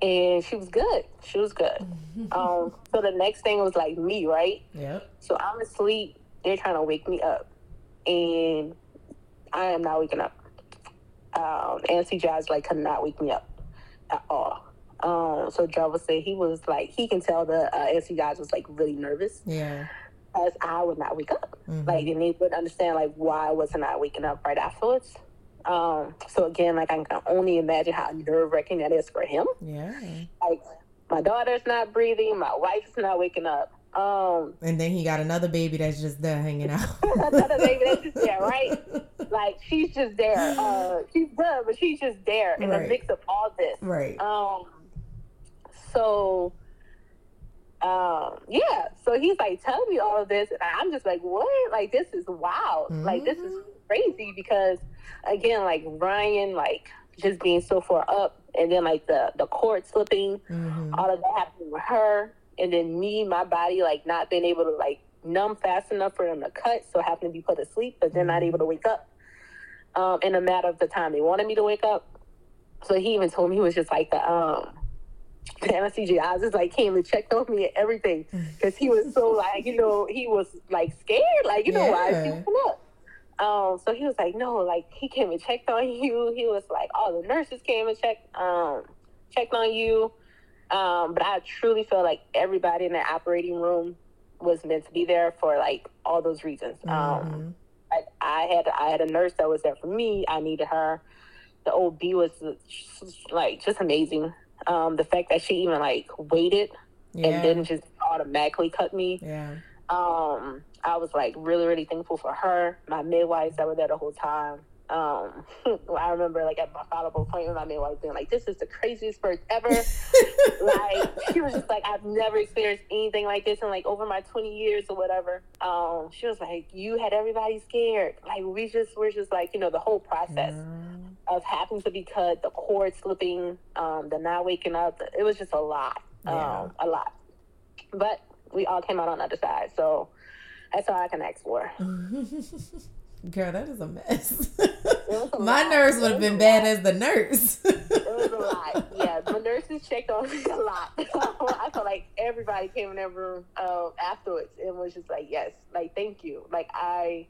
and she was good. She was good. Um, so the next thing was like me, right? yep. So I'm asleep. They're trying to wake me up, and I am not waking up. Um, anesthesiologist like could not wake me up at all. Um, so Jarvis said he was like he can tell the uh, anesthesiologist was like really nervous Yeah. as I would not wake up. Mhm. Like and they would understand like why I wasn't I waking up right afterwards. Um, so again, like I can only imagine how nerve wracking that is for him yeah. like my daughter's not breathing, my wife's not waking up. Um, And then he got another baby that's just there hanging out. another baby that's just there, right? Like she's just there. Uh, she's good, but she's just there in Right. the mix of all this. Right. Um, so, um, yeah. So he's like telling me all of this, and I'm just like, what? Like this is wild. Like this is Mhm. crazy because, again, like Ryan, like just being so far up, and then like the the cord slipping Mm-hmm. all of that happening with her, and then me, my body like not being able to like numb fast enough for them to cut, so having to be put to sleep, but they're not Mhm. able to wake up. Um, in a matter of the time they wanted me to wake up. So he even told me he was just like the um the anesthesiologist just like came and checked on me and everything because he was so like you know he was like scared like you know why is he Yeah. waking up. Um, so he was like, no, like he came and checked on you. He was like, all the nurses came and checked, um, checked on you. Um, but I truly feel like everybody in the operating room was meant to be there for like all those reasons. Um, Like I had I had a nurse that was there for me. I needed her. The OB was like just amazing. Um, the fact that she even like waited yeah. and didn't just automatically cut me. yeah. Um, I was like really, really thankful for her. My midwives that were there the whole time. Um, I remember like at my follow-up appointment, my midwife being like, "This is the craziest birth ever." like she was just like, "I've never experienced anything like this in like over my 20 years or whatever." Um, she was like, "You had everybody scared. Like we just we're just like you know the whole process." Yeah. of having to be cut, the cord slipping, um, the not waking up. It was just a lot, Yeah. um, a lot. But we all came out on the other side, so that's all I can ask for. Girl, that is a mess. a My lot. nurse would have been bad lot. as the nurse. It was a lot. Yeah, the nurses checked on me a lot. I felt like everybody came in that room um, afterwards and was just like, yes, like thank you. Like I,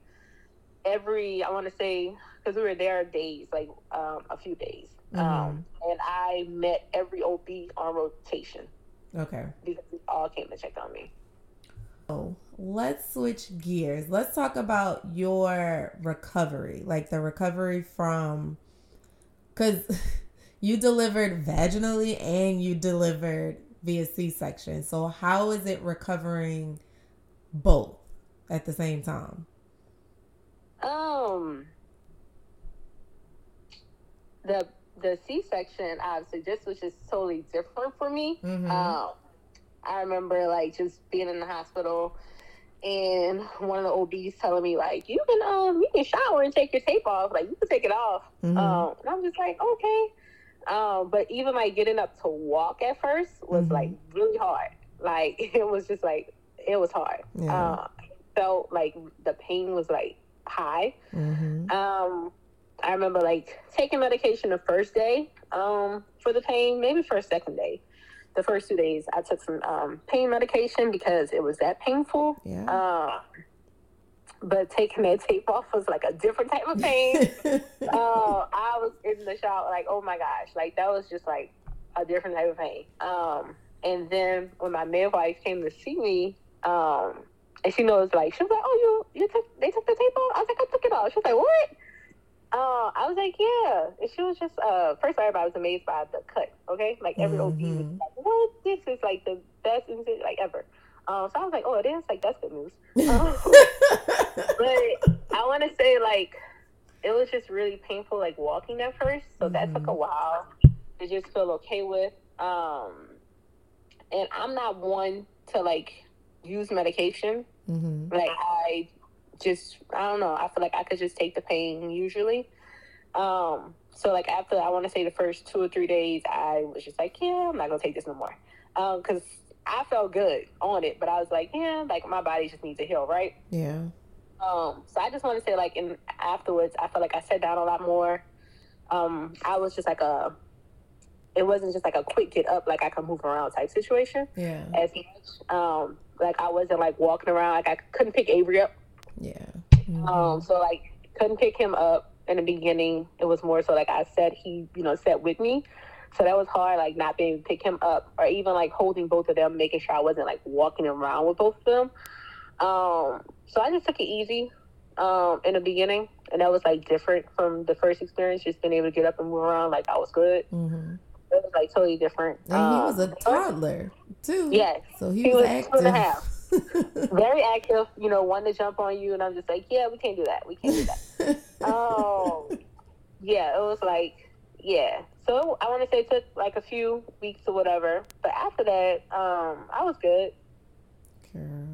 every I want to say because we were there days, like um, a few days, um, and I met every OB on rotation. Okay. because they all came to check on me. So let's switch gears. Let's talk about your recovery, like the recovery from, because you delivered vaginally and you delivered via C section. So how is it recovering both at the same time? Um, the the C section, obviously, this was just totally different for me. Mhm. Um, I remember like just being in the hospital and one of the OBs telling me like, you can um you can shower and take your tape off, like you can take it off. Mhm. Um, and I'm just like, okay. Um, but even like getting up to walk at first was Mhm. like really hard. Like it was just like it was hard. Yeah. Uh, I felt like the pain was like high. Mhm. Um, I remember like taking medication the first day um, for the pain, maybe for a second day. The first two days, I took some um, pain medication because it was that painful. Yeah. Uh, but taking that tape off was like a different type of pain. uh, I was in the shower like, oh my gosh, like that was just like a different type of pain. Um, and then when my midwife came to see me, um, and she knows like she was like, oh, you you took they took the tape off. I was like, I took it off. She was like, what? Uh, I was like, yeah. And she was just uh, first everybody was amazed by the cut. Okay, like every OB was Mhm. like, what? This is like the best incident like ever. Um, so I was like, oh, it is like that's good news. Um, but I want to say like it was just really painful like walking at first, so that took a while to just feel okay with. Um, and I'm not one to like use medication Mm-hmm. Like I just I don't know. I feel like I could just take the pain usually. Um, so like after I want to say the first two or three days, I was just like, yeah, I'm not gonna take this no more, because um, I felt good on it, but I was like, yeah, like my body just needs to heal, right? Yeah. Um, so I just want to say, like, in afterwards, I felt like I sat down a lot more. Um, I was just like a, it wasn't just like a quick get up, like I can move around type situation. Yeah. As much, um, like I wasn't like walking around, like I couldn't pick Avery up. Yeah. Mm-hmm. Um, so like couldn't pick him up in the beginning. It was more so like I said, he, you know, sat with me. So that was hard, like not being able to pick him up or even like holding both of them, making sure I wasn't like walking around with both of them. Um, so I just took it easy um, in the beginning, and that was like different from the first experience. Just being able to get up and move around, like I was good. Mm-hmm. It was like totally different. And um, he was a toddler too. Yes, so he, he was, was active. two and a half. Very active, you know, one to jump on you, and I'm just like, yeah, we can't do that. We can't do that. Oh, yeah, it was like, yeah. So I want to say it took like a few weeks or whatever, but after that, um, I was good. Girl.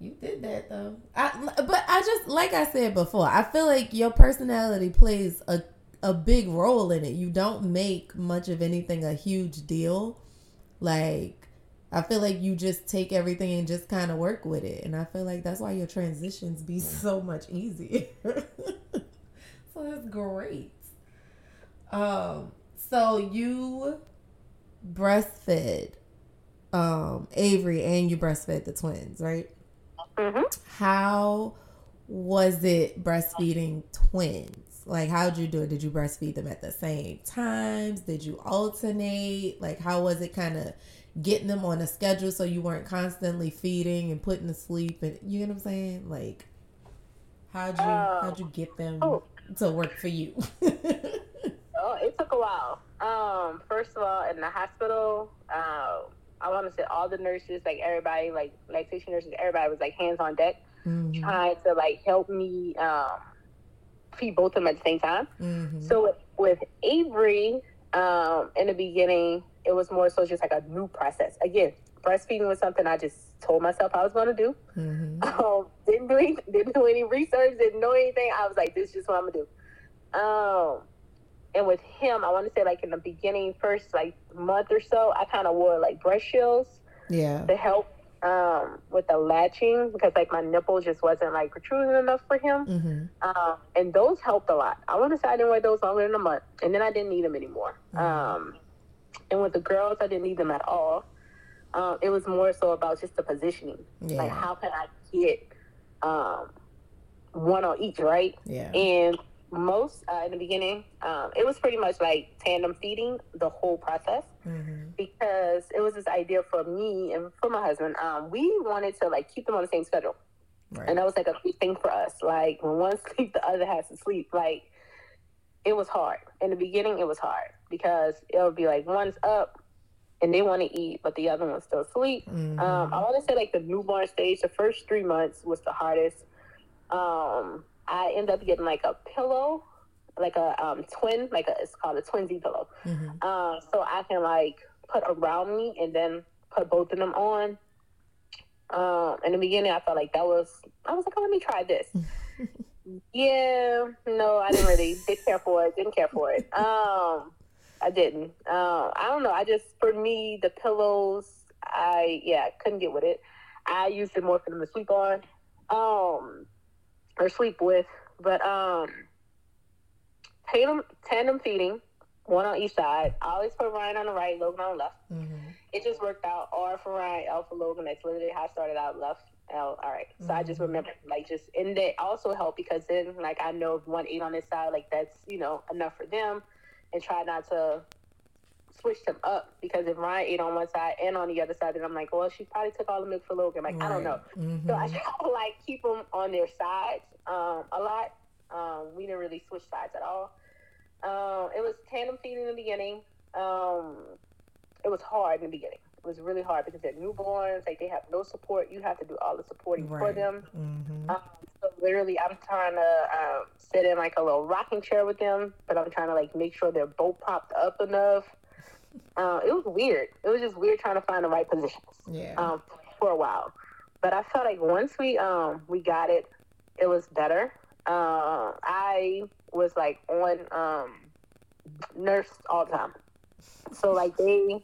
You did that though. I, but I just like I said before, I feel like your personality plays a a big role in it. You don't make much of anything a huge deal. Like I feel like you just take everything and just kind of work with it. And I feel like that's why your transitions be so much easier. so that's great. Um so you breastfed um Avery and you breastfed the twins, right? Mm-hmm. How was it breastfeeding twins? Like, how'd you do it? Did you breastfeed them at the same times? Did you alternate? Like, how was it kind of getting them on a schedule so you weren't constantly feeding and putting to sleep? And you know what I'm saying? Like, how'd you uh, how'd you get them oh. to work for you? oh, it took a while. Um, first of all, in the hospital, uh, I want to say all the nurses, like everybody, like lactation nurses, everybody was like hands on deck, mm-hmm. trying to like help me um, feed both of them at the same time. Mm-hmm. So with, with Avery, um, in the beginning, it was more so just like a new process. Again, breastfeeding was something I just told myself I was going to do. Mm-hmm. Um, didn't do any, didn't do any research, didn't know anything. I was like, this is just what I'm gonna do. Um, and with him, I want to say like in the beginning, first like month or so, I kind of wore like breast shields. Yeah. To help um, with the latching because like my nipple just wasn't like protruding enough for him. Mm-hmm. Um, and those helped a lot. I want to say I didn't wear those longer than a month, and then I didn't need them anymore. Mm-hmm. Um, and with the girls, I didn't need them at all. Um, it was more so about just the positioning. Yeah. Like how can I get um, one on each, right? Yeah. And most uh, in the beginning, um, it was pretty much like tandem feeding the whole process mm-hmm. because it was this idea for me and for my husband. Um, we wanted to like keep them on the same schedule, right. and that was like a big thing for us. Like when one sleep, the other has to sleep. Like it was hard in the beginning. It was hard because it would be like one's up and they want to eat, but the other one's still asleep. Mm-hmm. Um, I want to say like the newborn stage, the first three months was the hardest. Um, I end up getting like a pillow, like a um, twin, like a, it's called a Twin Z pillow. Mm-hmm. Uh, so I can like put around me and then put both of them on. Um, in the beginning, I felt like that was, I was like, oh, let me try this. yeah, no, I didn't really didn't care for it. Didn't care for it. Um, I didn't. Uh, I don't know. I just, for me, the pillows, I yeah, couldn't get with it. I used it more for them to sleep on. Um, or sleep with. But um, tandem tandem feeding, one on each side. I always put Ryan on the right, Logan on the left. Mm-hmm. It just worked out. R for Ryan, L for Logan. That's literally how I started out. Left, All right. So mm-hmm. I just mm-hmm. remember like just and that also helped because then like I know if one ate on this side, like that's you know enough for them, and try not to switch them up because if Ryan ate on one side and on the other side, then I'm like, well, she probably took all the milk for Logan. Like, right. I don't know. Mm-hmm. So I try to like keep them on their sides um, a lot. Um, we didn't really switch sides at all. Um, it was tandem feeding in the beginning. Um, it was hard in the beginning. Was really hard because they're newborns. Like they have no support. You have to do all the supporting right. for them. Mm-hmm. Um, so literally, I'm trying to um, sit in like a little rocking chair with them, but I'm trying to like make sure they're both propped up enough uh, it was weird. It was just weird trying to find the right positions. Yeah. Um, for a while. but I felt like once we um we got it, it was better. Uh, I was like on um nurse all the time, so like they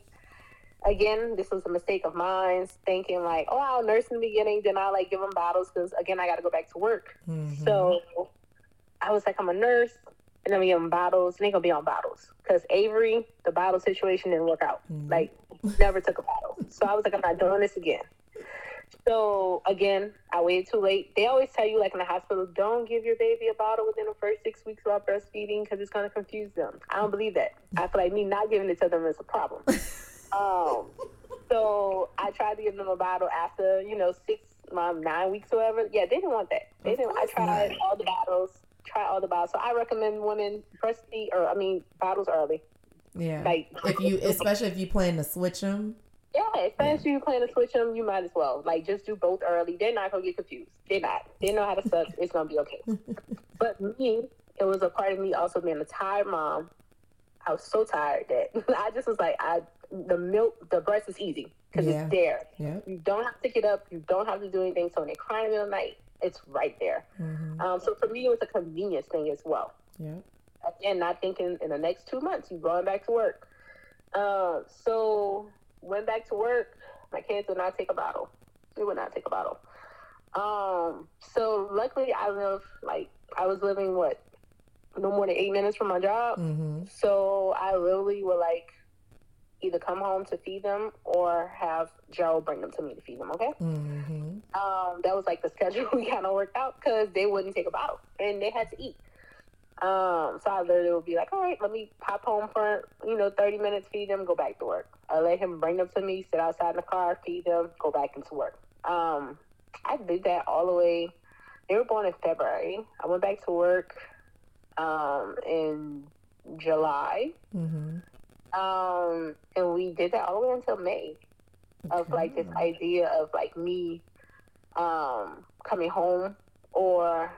again, this was a mistake of mine, thinking like, oh, I'll nurse in the beginning, then I'll like give them bottles because again, I got to go back to work. Mhm. So I was like, I'm a nurse, and then we give them bottles, and they gonna be on bottles because Avery, the bottle situation didn't work out. Mhm. Like, never took a bottle. So I was like, I'm not doing this again. So again, I waited too late. They always tell you, like in the hospital, don't give your baby a bottle within the first six weeks while breastfeeding because it's gonna confuse them. I don't believe that. I feel like me not giving it to them is a problem. Um, so I tried to give them a bottle after, you know, six, um, nine weeks or whatever. Yeah, they didn't want that. They Of didn't. I tried not. all the bottles, try all the bottles. So I recommend women breastfeed, or I mean, bottles early. yeah. Like if you, especially if you plan to switch them. yeah, especially if you plan to switch them, you might as well. Like just do both early. They're not gonna get confused. They're not. They know how to suck. It's gonna be okay. But me, it was a part of me also being a tired mom. I was so tired that I just was like, I the milk, the breast is easy because Yeah. it's there. Yep. You don't have to get up. You don't have to do anything. So when they're crying in the middle of the night, it's right there. hmm Um, so for me, it was a convenience thing as well. Yeah. Again, not thinking in the next two months you going back to work. Uh, so went back to work. My kids would not take a bottle. They would not take a bottle. Um, so luckily I live like I was living what no more than eight minutes from my job. hmm So I literally would like either come home to feed them or have Joe bring them to me to feed them. Okay. hmm Um, that was like the schedule we kind of worked out because they wouldn't take a bottle and they had to eat. Um, so I literally would be like, all right, let me pop home for, you know, 30 minutes, feed them, go back to work. I let him bring them to me, sit outside in the car, feed them, go back into work. Um, I did that all the way. They were born in February. I went back to work um, in July. hmm Um, and we did that all the way until May of like this idea of like me um coming home or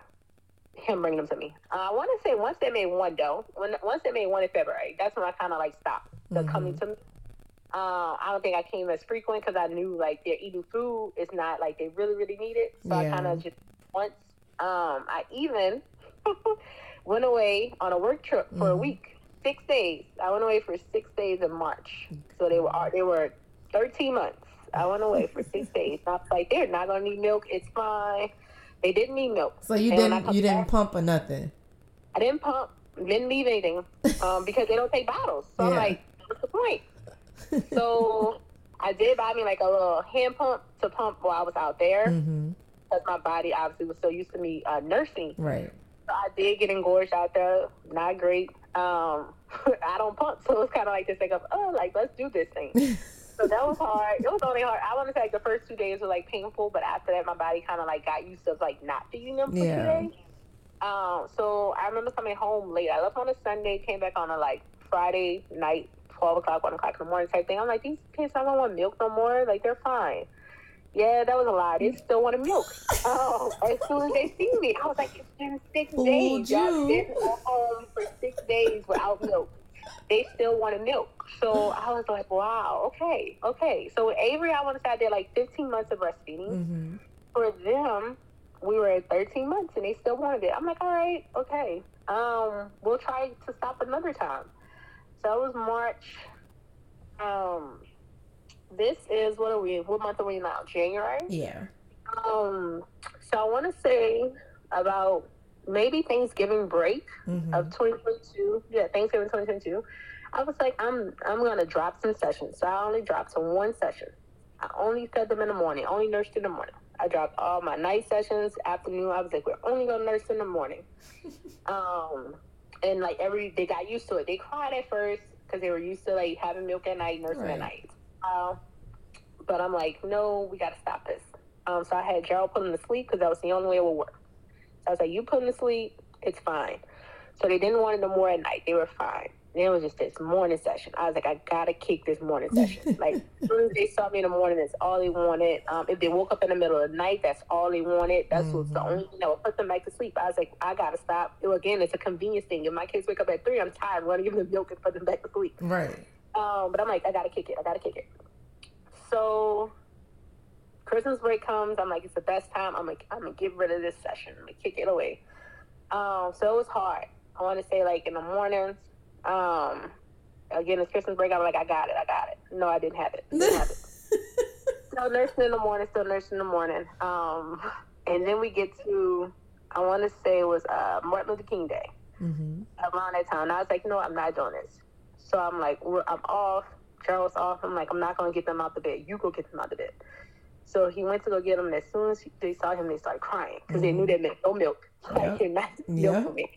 him bringing them to me. Uh, I want to say once they made one though, when once they made one in February, that's when I kind of like stopped the Mhm. coming to me. Uh, I don't think I came as frequent because I knew like they're eating food. It's not like they really really need it. So I kind of just once. Um, I even went away on a work trip for a Mhm. week, six days. I went away for six days in March. So they were they were 13 months. I went away for six days. I was like, they're not gonna need milk. It's fine. They didn't need milk. So you And didn't you didn't back- pump or nothing. I didn't pump. Didn't leave anything um, because they don't take bottles. So I'm like, what's the point? So I did buy me like a little hand pump to pump while I was out there because my body obviously was so used to me uh, nursing. Right. So I did get engorged out there. Not great. Um, I don't pump, so it's kind of like this thing of, oh, like let's do this thing. So that was hard. It was only hard. I want to say like the first two days were like painful, but after that, my body kind of like got used to like not feeding them for Yeah. two days. Um, so I remember coming home late. I left on a Sunday, came back on a like Friday night, twelve o'clock, one o'clock in the morning type thing. I'm like, these kids I don't want milk no more. Like they're fine. Yeah, that was a lie. They still wanted milk. Oh, as soon as they see me, I was like, it's been six Fooled days. Y'all been home for six days without milk. They still wanted milk. So I was like, wow, okay, okay. So with Avery, I want to say I did like 15 months of breastfeeding. hmm For them, we were at 13 months and they still wanted it. I'm like, all right, okay. Um, we'll try to stop another time. So it was March. Um, this is what are we? What month are we now? January. Yeah. Um, so I want to say about maybe Thanksgiving break hmm of 2022. Yeah, Thanksgiving 2022. I was like, I'm I'm gonna drop some sessions. So I only dropped to one session. I only fed them in the morning. Only nursed in the morning. I dropped all my night sessions, afternoon. I was like, we're only gonna nurse in the morning. um, and like every they got used to it. They cried at first because they were used to like having milk at night, nursing Right. at night. Uh, but I'm like, no, we gotta stop this. Um, so I had Gerald put him to sleep because that was the only way it would work. So I was like, you put him to sleep, it's fine. So they didn't want it no more at night. They were fine. Then it was just this morning session. I was like, I gotta kick this morning session. like, as soon as they saw me in the morning, that's all they wanted. Um, if they woke up in the middle of the night, that's all they wanted. That's what's the only thing that would put them back to sleep. I was like, I gotta stop. It, again, it's a convenience thing. If my kids wake up at three, I'm tired. I want to give them milk and put them back to sleep. Right. Um, but I'm like, I gotta kick it. I gotta kick it. So Christmas break comes, I'm like, it's the best time. I'm like, I'm gonna get rid of this session. I'm gonna kick it away. Um, so it was hard. I want to say like in the mornings. Um, again, it's Christmas break. I'm like, I got it, I got it. No, I didn't have it. Didn't have it. still nursing in the morning. Still nursing in the morning. Um, and then we get to, I want to say it was uh, Martin Luther King Day. Mm-hmm. Around that time, and I was like, no, I'm not doing this. So I'm like, I'm off. Charles off. I'm like, I'm not gonna get them out the bed. You go get them out the bed. So he went to go get them. And as soon as they saw him, they started crying because mm-hmm. they knew mm-hmm. they meant no milk. Yep. I cannot milk yep. for me.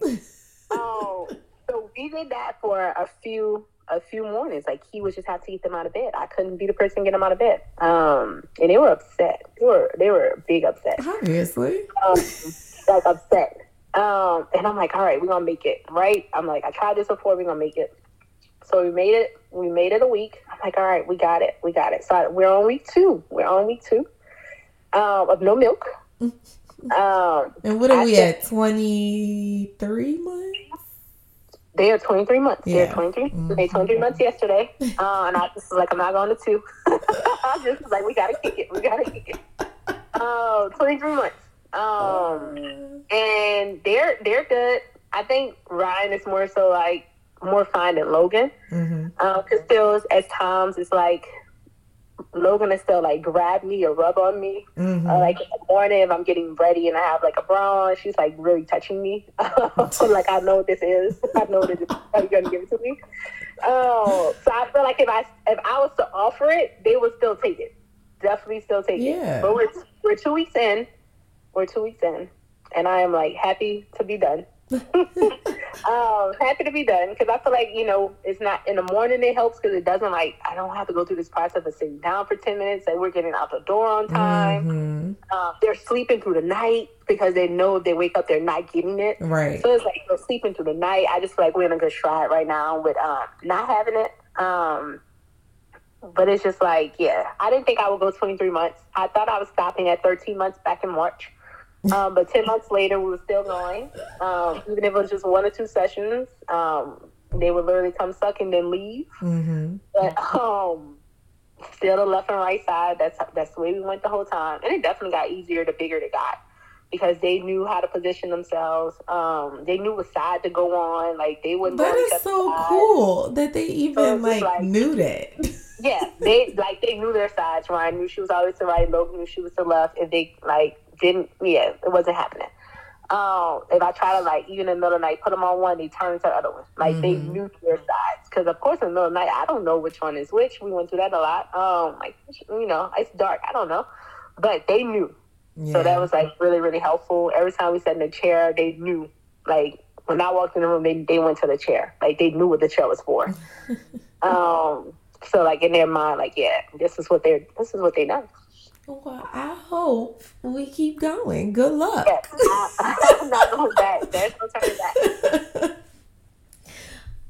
um, so we did that for a few a few mornings. Like he would just have to get them out of bed. I couldn't be the person get them out of bed. Um, and they were upset. They were they were big upset. Obviously, um, like upset. Um, and I'm like, all right, we're gonna make it right. I'm like, I tried this before. We're gonna make it. So we made it. We made it a week. I'm like, all right, we got it. We got it. So we're on week two. We're on week two um, of no milk. Um, and what are we at? Twenty three months. They are twenty three months. Yeah. They're twenty. Mm-hmm. They twenty three months yesterday, uh, and I just was like, I'm not going to two. I just was like, we gotta kick it. We gotta kick it. Um, twenty three months. Um, and they're they're good. I think Ryan is more so like more fine than Logan. Because mm-hmm. um, still, as times, it's like Logan is still like grab me or rub on me. Mm-hmm. Uh, like in the morning, if I'm getting ready and I have like a bra on, she's like really touching me. like I know what this is. I know that you're gonna give it to me. Oh, so I feel like if I if I was to offer it, they would still take it. Definitely still take yeah. it. But we're we're two weeks in. We're two weeks in, and I am like happy to be done. um, happy to be done because I feel like you know it's not in the morning. It helps because it doesn't like I don't have to go through this process of sitting down for ten minutes. Like we're getting out the door on time. Mm-hmm. Um, they're sleeping through the night because they know if they wake up, they're not getting it. Right. So it's like they're sleeping through the night. I just feel like we're in a good stride right now with um, not having it. Um, but it's just like, yeah, I didn't think I would go 23 months. I thought I was stopping at 13 months back in March. Um, but 10 months later, we were still going. Um, even if it was just one or two sessions, um, they would literally come suck and then leave. Mm-hmm. But um, still the left and right side. That's that's the way we went the whole time. And it definitely got easier the bigger they got because they knew how to position themselves. Um, they knew what side to go on. Like they wouldn't. That is so cool that they even so like, like, knew that. yeah, they like they knew their sides. Ryan knew she was always to right. Logan knew she was to left. If they like didn't, yeah, it wasn't happening. Um, if I try to like even in the middle of the night put them on one, they turn to the other one. Like mm-hmm. they knew their sides because of course in the middle of the night I don't know which one is which. We went through that a lot. Um, like you know it's dark. I don't know, but they knew. Yeah. So that was like really really helpful. Every time we sat in the chair, they knew. Like when I walked in the room, they they went to the chair. Like they knew what the chair was for. um, so like in their mind, like yeah, this is what they're this is what they done. Well, I hope we keep going. Good luck. Yes, I, am not going back. There's no turning back.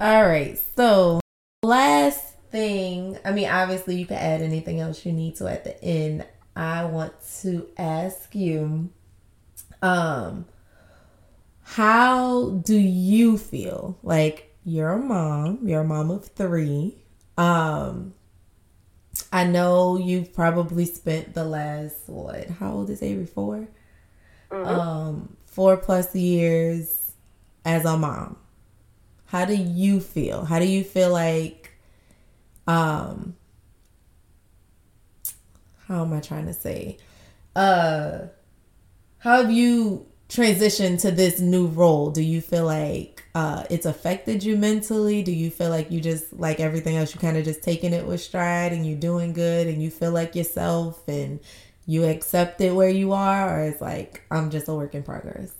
All right. So, last thing, I mean, obviously, you can add anything else you need to at the end. I want to ask you, um, how do you feel? Like you're a mom, you're a mom of three. Um, I know you've probably spent the last what? How old is Avery? 4 mm-hmm. Um, four plus years as a mom. How do you feel? How do you feel like? Um, how am I trying to say? Uh, how have you transitioned to this new role? Do you feel like uh, it's affected you mentally? Do you feel like you just like everything else, you kind of just taking it with stride and you're doing good and you feel like yourself and you accept it where you are, or it's like I'm just a work in progress?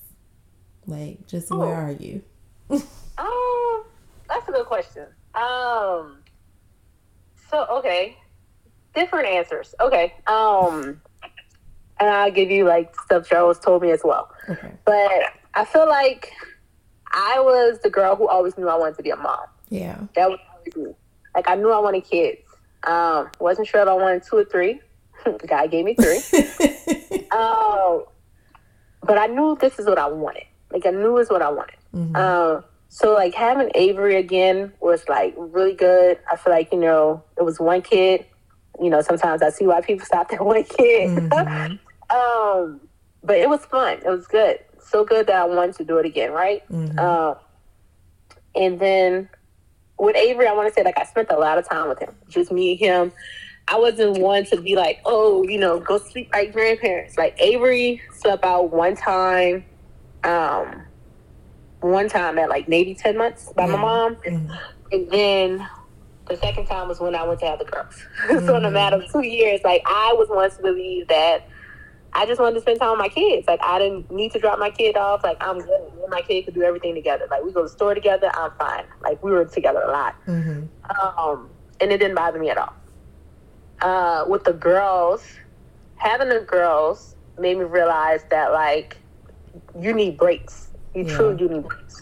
Like, just oh. where are you? um, that's a good question. Um, so okay, different answers. Okay, um, and I'll give you like stuff Charles told me as well. Okay, but I feel like I was the girl who always knew I wanted to be a mom. Yeah. That was always me. Like I knew I wanted kids. Um, wasn't sure if I wanted two or three. God gave me three. um, but I knew this is what I wanted. Like I knew is what I wanted. Mm-hmm. Um, so like having Avery again was like really good. I feel like you know it was one kid. you know, sometimes I see why people stop at one kid. Mm-hmm. um, but it was fun. It was good. So good that I wanted to do it again, right? Mm-hmm. Um, and then with Avery, I want to say like I spent a lot of time with him, just me and him. I wasn't one to be like, oh, you know, go sleep like grandparents. Like Avery slept out one time, um, one time at like maybe ten months by mm-hmm. my mom, mm-hmm. and then the second time was when I went to have the girls. Mm-hmm. so in a matter of two years, like I was one to believe that I just wanted to spend time with my kids. Like I didn't need to drop my kid off. Like I'm good. My kid could do everything together. Like we go to the store together. I'm fine. Like we were together a lot. Mm-hmm. Um, and it didn't bother me at all. Uh, with the girls, having the girls made me realize that like you need breaks. You yeah. truly do need breaks.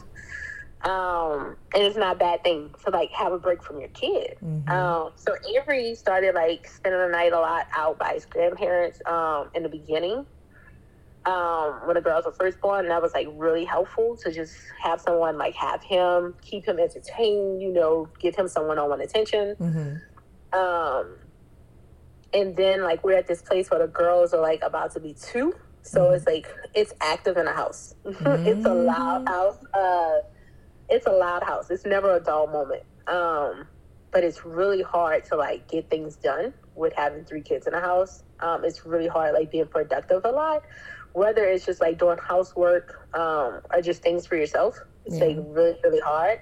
Um, and it's not a bad thing to like have a break from your kid. Mm-hmm. Um, so Avery started like spending the night a lot out by his grandparents um, in the beginning. Um, when the girls were first born, and that was like really helpful to just have someone like have him, keep him entertained, you know, give him some one-on-one attention. Mm-hmm. Um, and then like we're at this place where the girls are like about to be two, so mm-hmm. it's like it's active in the house. it's a loud mm-hmm. house. Uh, it's a loud house. It's never a dull moment. Um, but it's really hard to like get things done with having three kids in a house. Um, it's really hard like being productive a lot, whether it's just like doing housework um, or just things for yourself. It's yeah. like really really hard.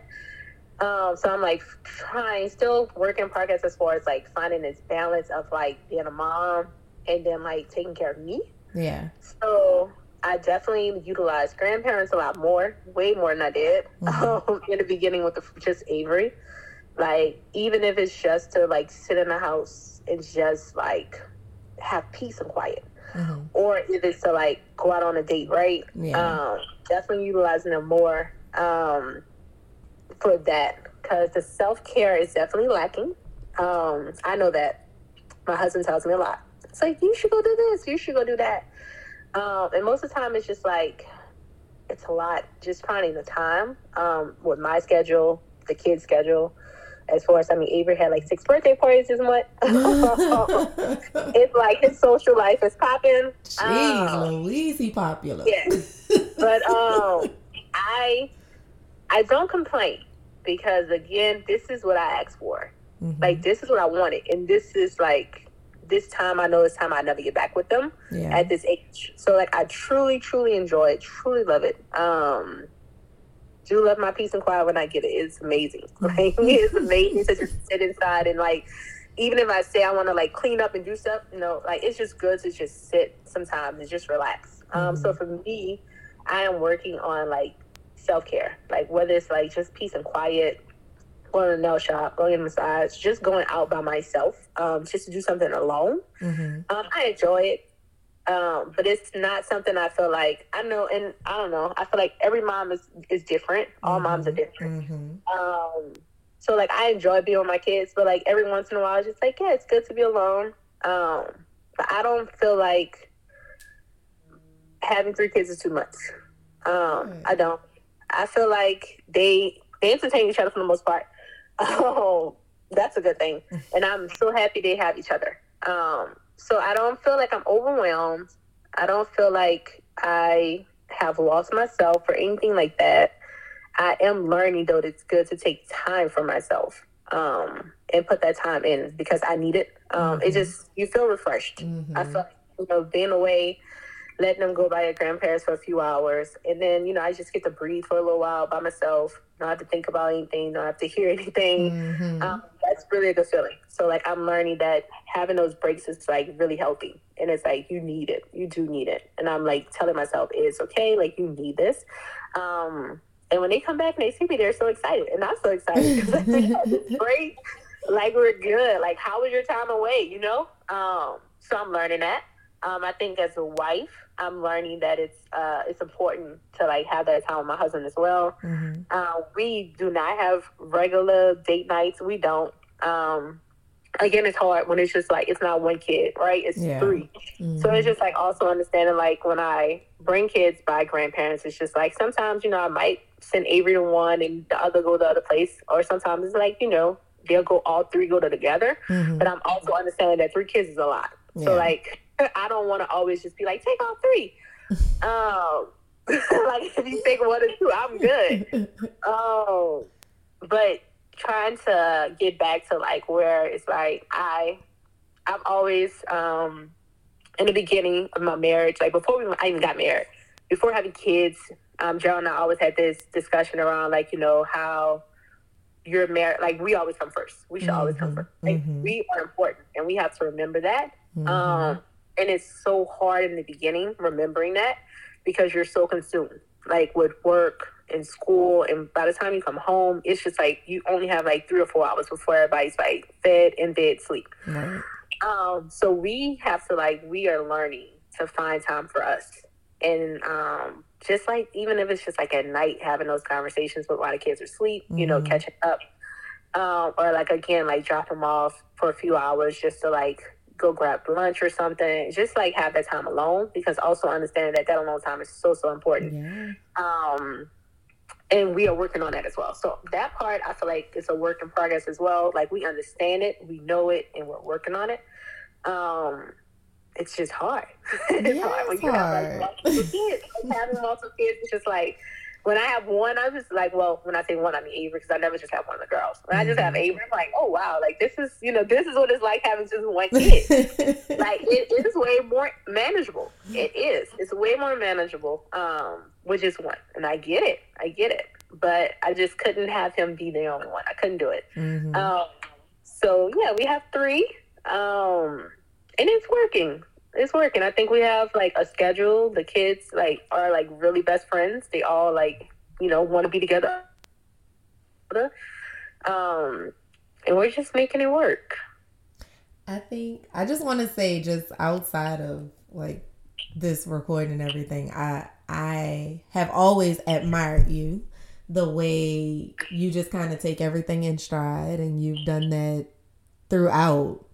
Um, so I'm like trying, still working progress as far as like finding this balance of like being a mom and then like taking care of me. Yeah. So I definitely utilized grandparents a lot more, way more than I did mm-hmm. um, in the beginning with the, just Avery. Like even if it's just to like sit in the house and just like have peace and quiet, mm-hmm. or if it's to like go out on a date, right? Yeah. Um, definitely utilizing them more um, for that because the self care is definitely lacking. Um, I know that my husband tells me a lot. It's like you should go do this, you should go do that um, and most of the time, it's just like it's a lot. Just finding the time um, with my schedule, the kids' schedule. As far as I mean, Avery had like six birthday parties this month. it's like his social life is popping. Jeez, um, Louise, he popular. Yeah, but um, I I don't complain because again, this is what I asked for. Mm-hmm. Like this is what I wanted, and this is like this time I know this time I never get back with them yeah. at this age. So like I truly, truly enjoy it, truly love it. Um do love my peace and quiet when I get it. It's amazing. Like it's amazing to just sit inside and like even if I say I want to like clean up and do stuff, you know, like it's just good to just sit sometimes and just relax. Um, mm-hmm. Um, so for me, I am working on like self care, like whether it's like just peace and quiet, going to the nail shop, going to massage, just going out by myself, um, just to do something alone. Mm-hmm. Um, I enjoy it. Um, but it's not something I feel like I know, and I don't know. I feel like every mom is is different. All mm-hmm. moms are different. Mm-hmm. Um, so like I enjoy being with my kids, but like every once in a while, it's just like yeah, it's good to be alone. Um, but I don't feel like having three kids is too much. Um, I don't. I feel like they they entertain each other for the most part. Oh, that's a good thing. And I'm so happy they have each other. Um, so I don't feel like I'm overwhelmed. I don't feel like I have lost myself or anything like that. I am learning though that it's good to take time for myself um, and put that time in because I need it. Um, mm-hmm. It just you feel refreshed. Mm-hmm. I feel like, you know being away letting them go by your grandparents for a few hours. And then, you know, I just get to breathe for a little while by myself, not have to think about anything, not have to hear anything. Mm-hmm. Um, that's really a good feeling. So, like, I'm learning that having those breaks is, like, really healthy. And it's like, you need it. You do need it. And I'm, like, telling myself, it's okay. Like, you need this. Um, and when they come back and they see me, they're so excited. And I'm so excited because it's great. Like, we're good. Like, how was your time away, you know? Um, so I'm learning that. Um, I think as a wife, I'm learning that it's uh, it's important to like have that time with my husband as well. Mm-hmm. Uh, we do not have regular date nights. We don't. Um, again, it's hard when it's just like it's not one kid, right? It's yeah. 3 mm-hmm. So it's just like also understanding like when I bring kids by grandparents, it's just like sometimes you know I might send Avery to one and the other go to the other place, or sometimes it's like you know they'll go all three go together. Mm-hmm. But I'm also understanding that three kids is a lot. Yeah. So like I don't want to always just be like take all three. um, like if you take one or two, I'm good. Um, but trying to get back to like where it's like I, I'm always um, in the beginning of my marriage, like before we I even got married, before having kids, um, Joe and I always had this discussion around like you know how you're married. Like we always come first. We should mm-hmm. always come mm-hmm. first. Like mm-hmm. we are important, and we have to remember that. Mm-hmm. Um, and it's so hard in the beginning remembering that because you're so consumed, like with work and school, and by the time you come home, it's just like you only have like three or four hours before everybody's like fed and bed, sleep. Right. Um, so we have to like we are learning to find time for us, and um, just like even if it's just like at night having those conversations with while the kids are asleep, mm-hmm. you know, mm-hmm. catching up, um, or like again like drop them off for a few hours just to like go grab lunch or something. Just like have that time alone because also understanding that that alone time is so so important. Yeah. Um, and we are working on that as well. So that part I feel like it's a work in progress as well. Like we understand it, we know it, and we're working on it. Um, it's just hard. it's yeah, hard when you hard. have like multiple kids. having multiple kids, it's just like when I have one, I was like, well, when I say one, I mean Avery, because I never just have one of the girls. When mm-hmm. I just have mm-hmm. Avery, I'm like, oh wow, like this is, you know, this is what it's like having just one kid. like it, it is way more manageable. It is. It's way more manageable um, with just one, and I get it. I get it. But I just couldn't have him be the only one. I couldn't do it. Mm-hmm. Um, so yeah, we have three, um, and it's working it's working. I think we have like a schedule. The kids like are like really best friends. They all like you know want to be together. Um, and we're just making it work. I think I just want to say, just outside of like this recording and everything, I I have always admired you the way you just kind of take everything in stride, and you've done that throughout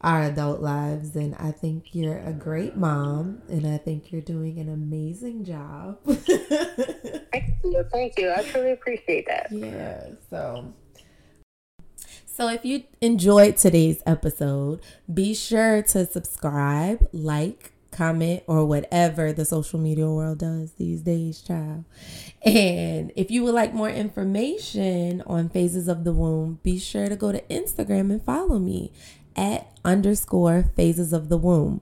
our adult lives. And I think you're a great mom, and I think you're doing an amazing job. thank you. Thank you. I truly appreciate that. Yeah. So. So, if you enjoyed today's episode, be sure to subscribe, like, comment, or whatever the social media world does these days, child. And if you would like more information on phases of the womb, be sure to go to Instagram and follow me at underscore phases of the womb.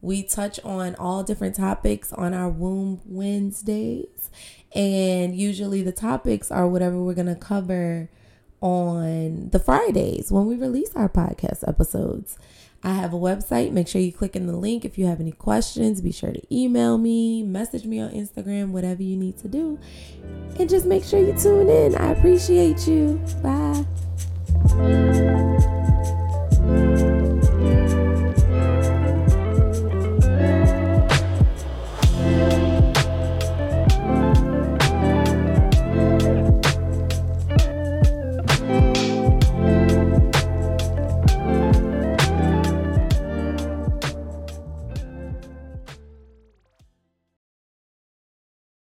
We touch on all different topics on our Womb Wednesdays. And usually the topics are whatever we're going to cover on the Fridays when we release our podcast episodes. I have a website. Make sure you click in the link. If you have any questions, be sure to email me, message me on Instagram, whatever you need to do. And just make sure you tune in. I appreciate you. Bye. Thank you.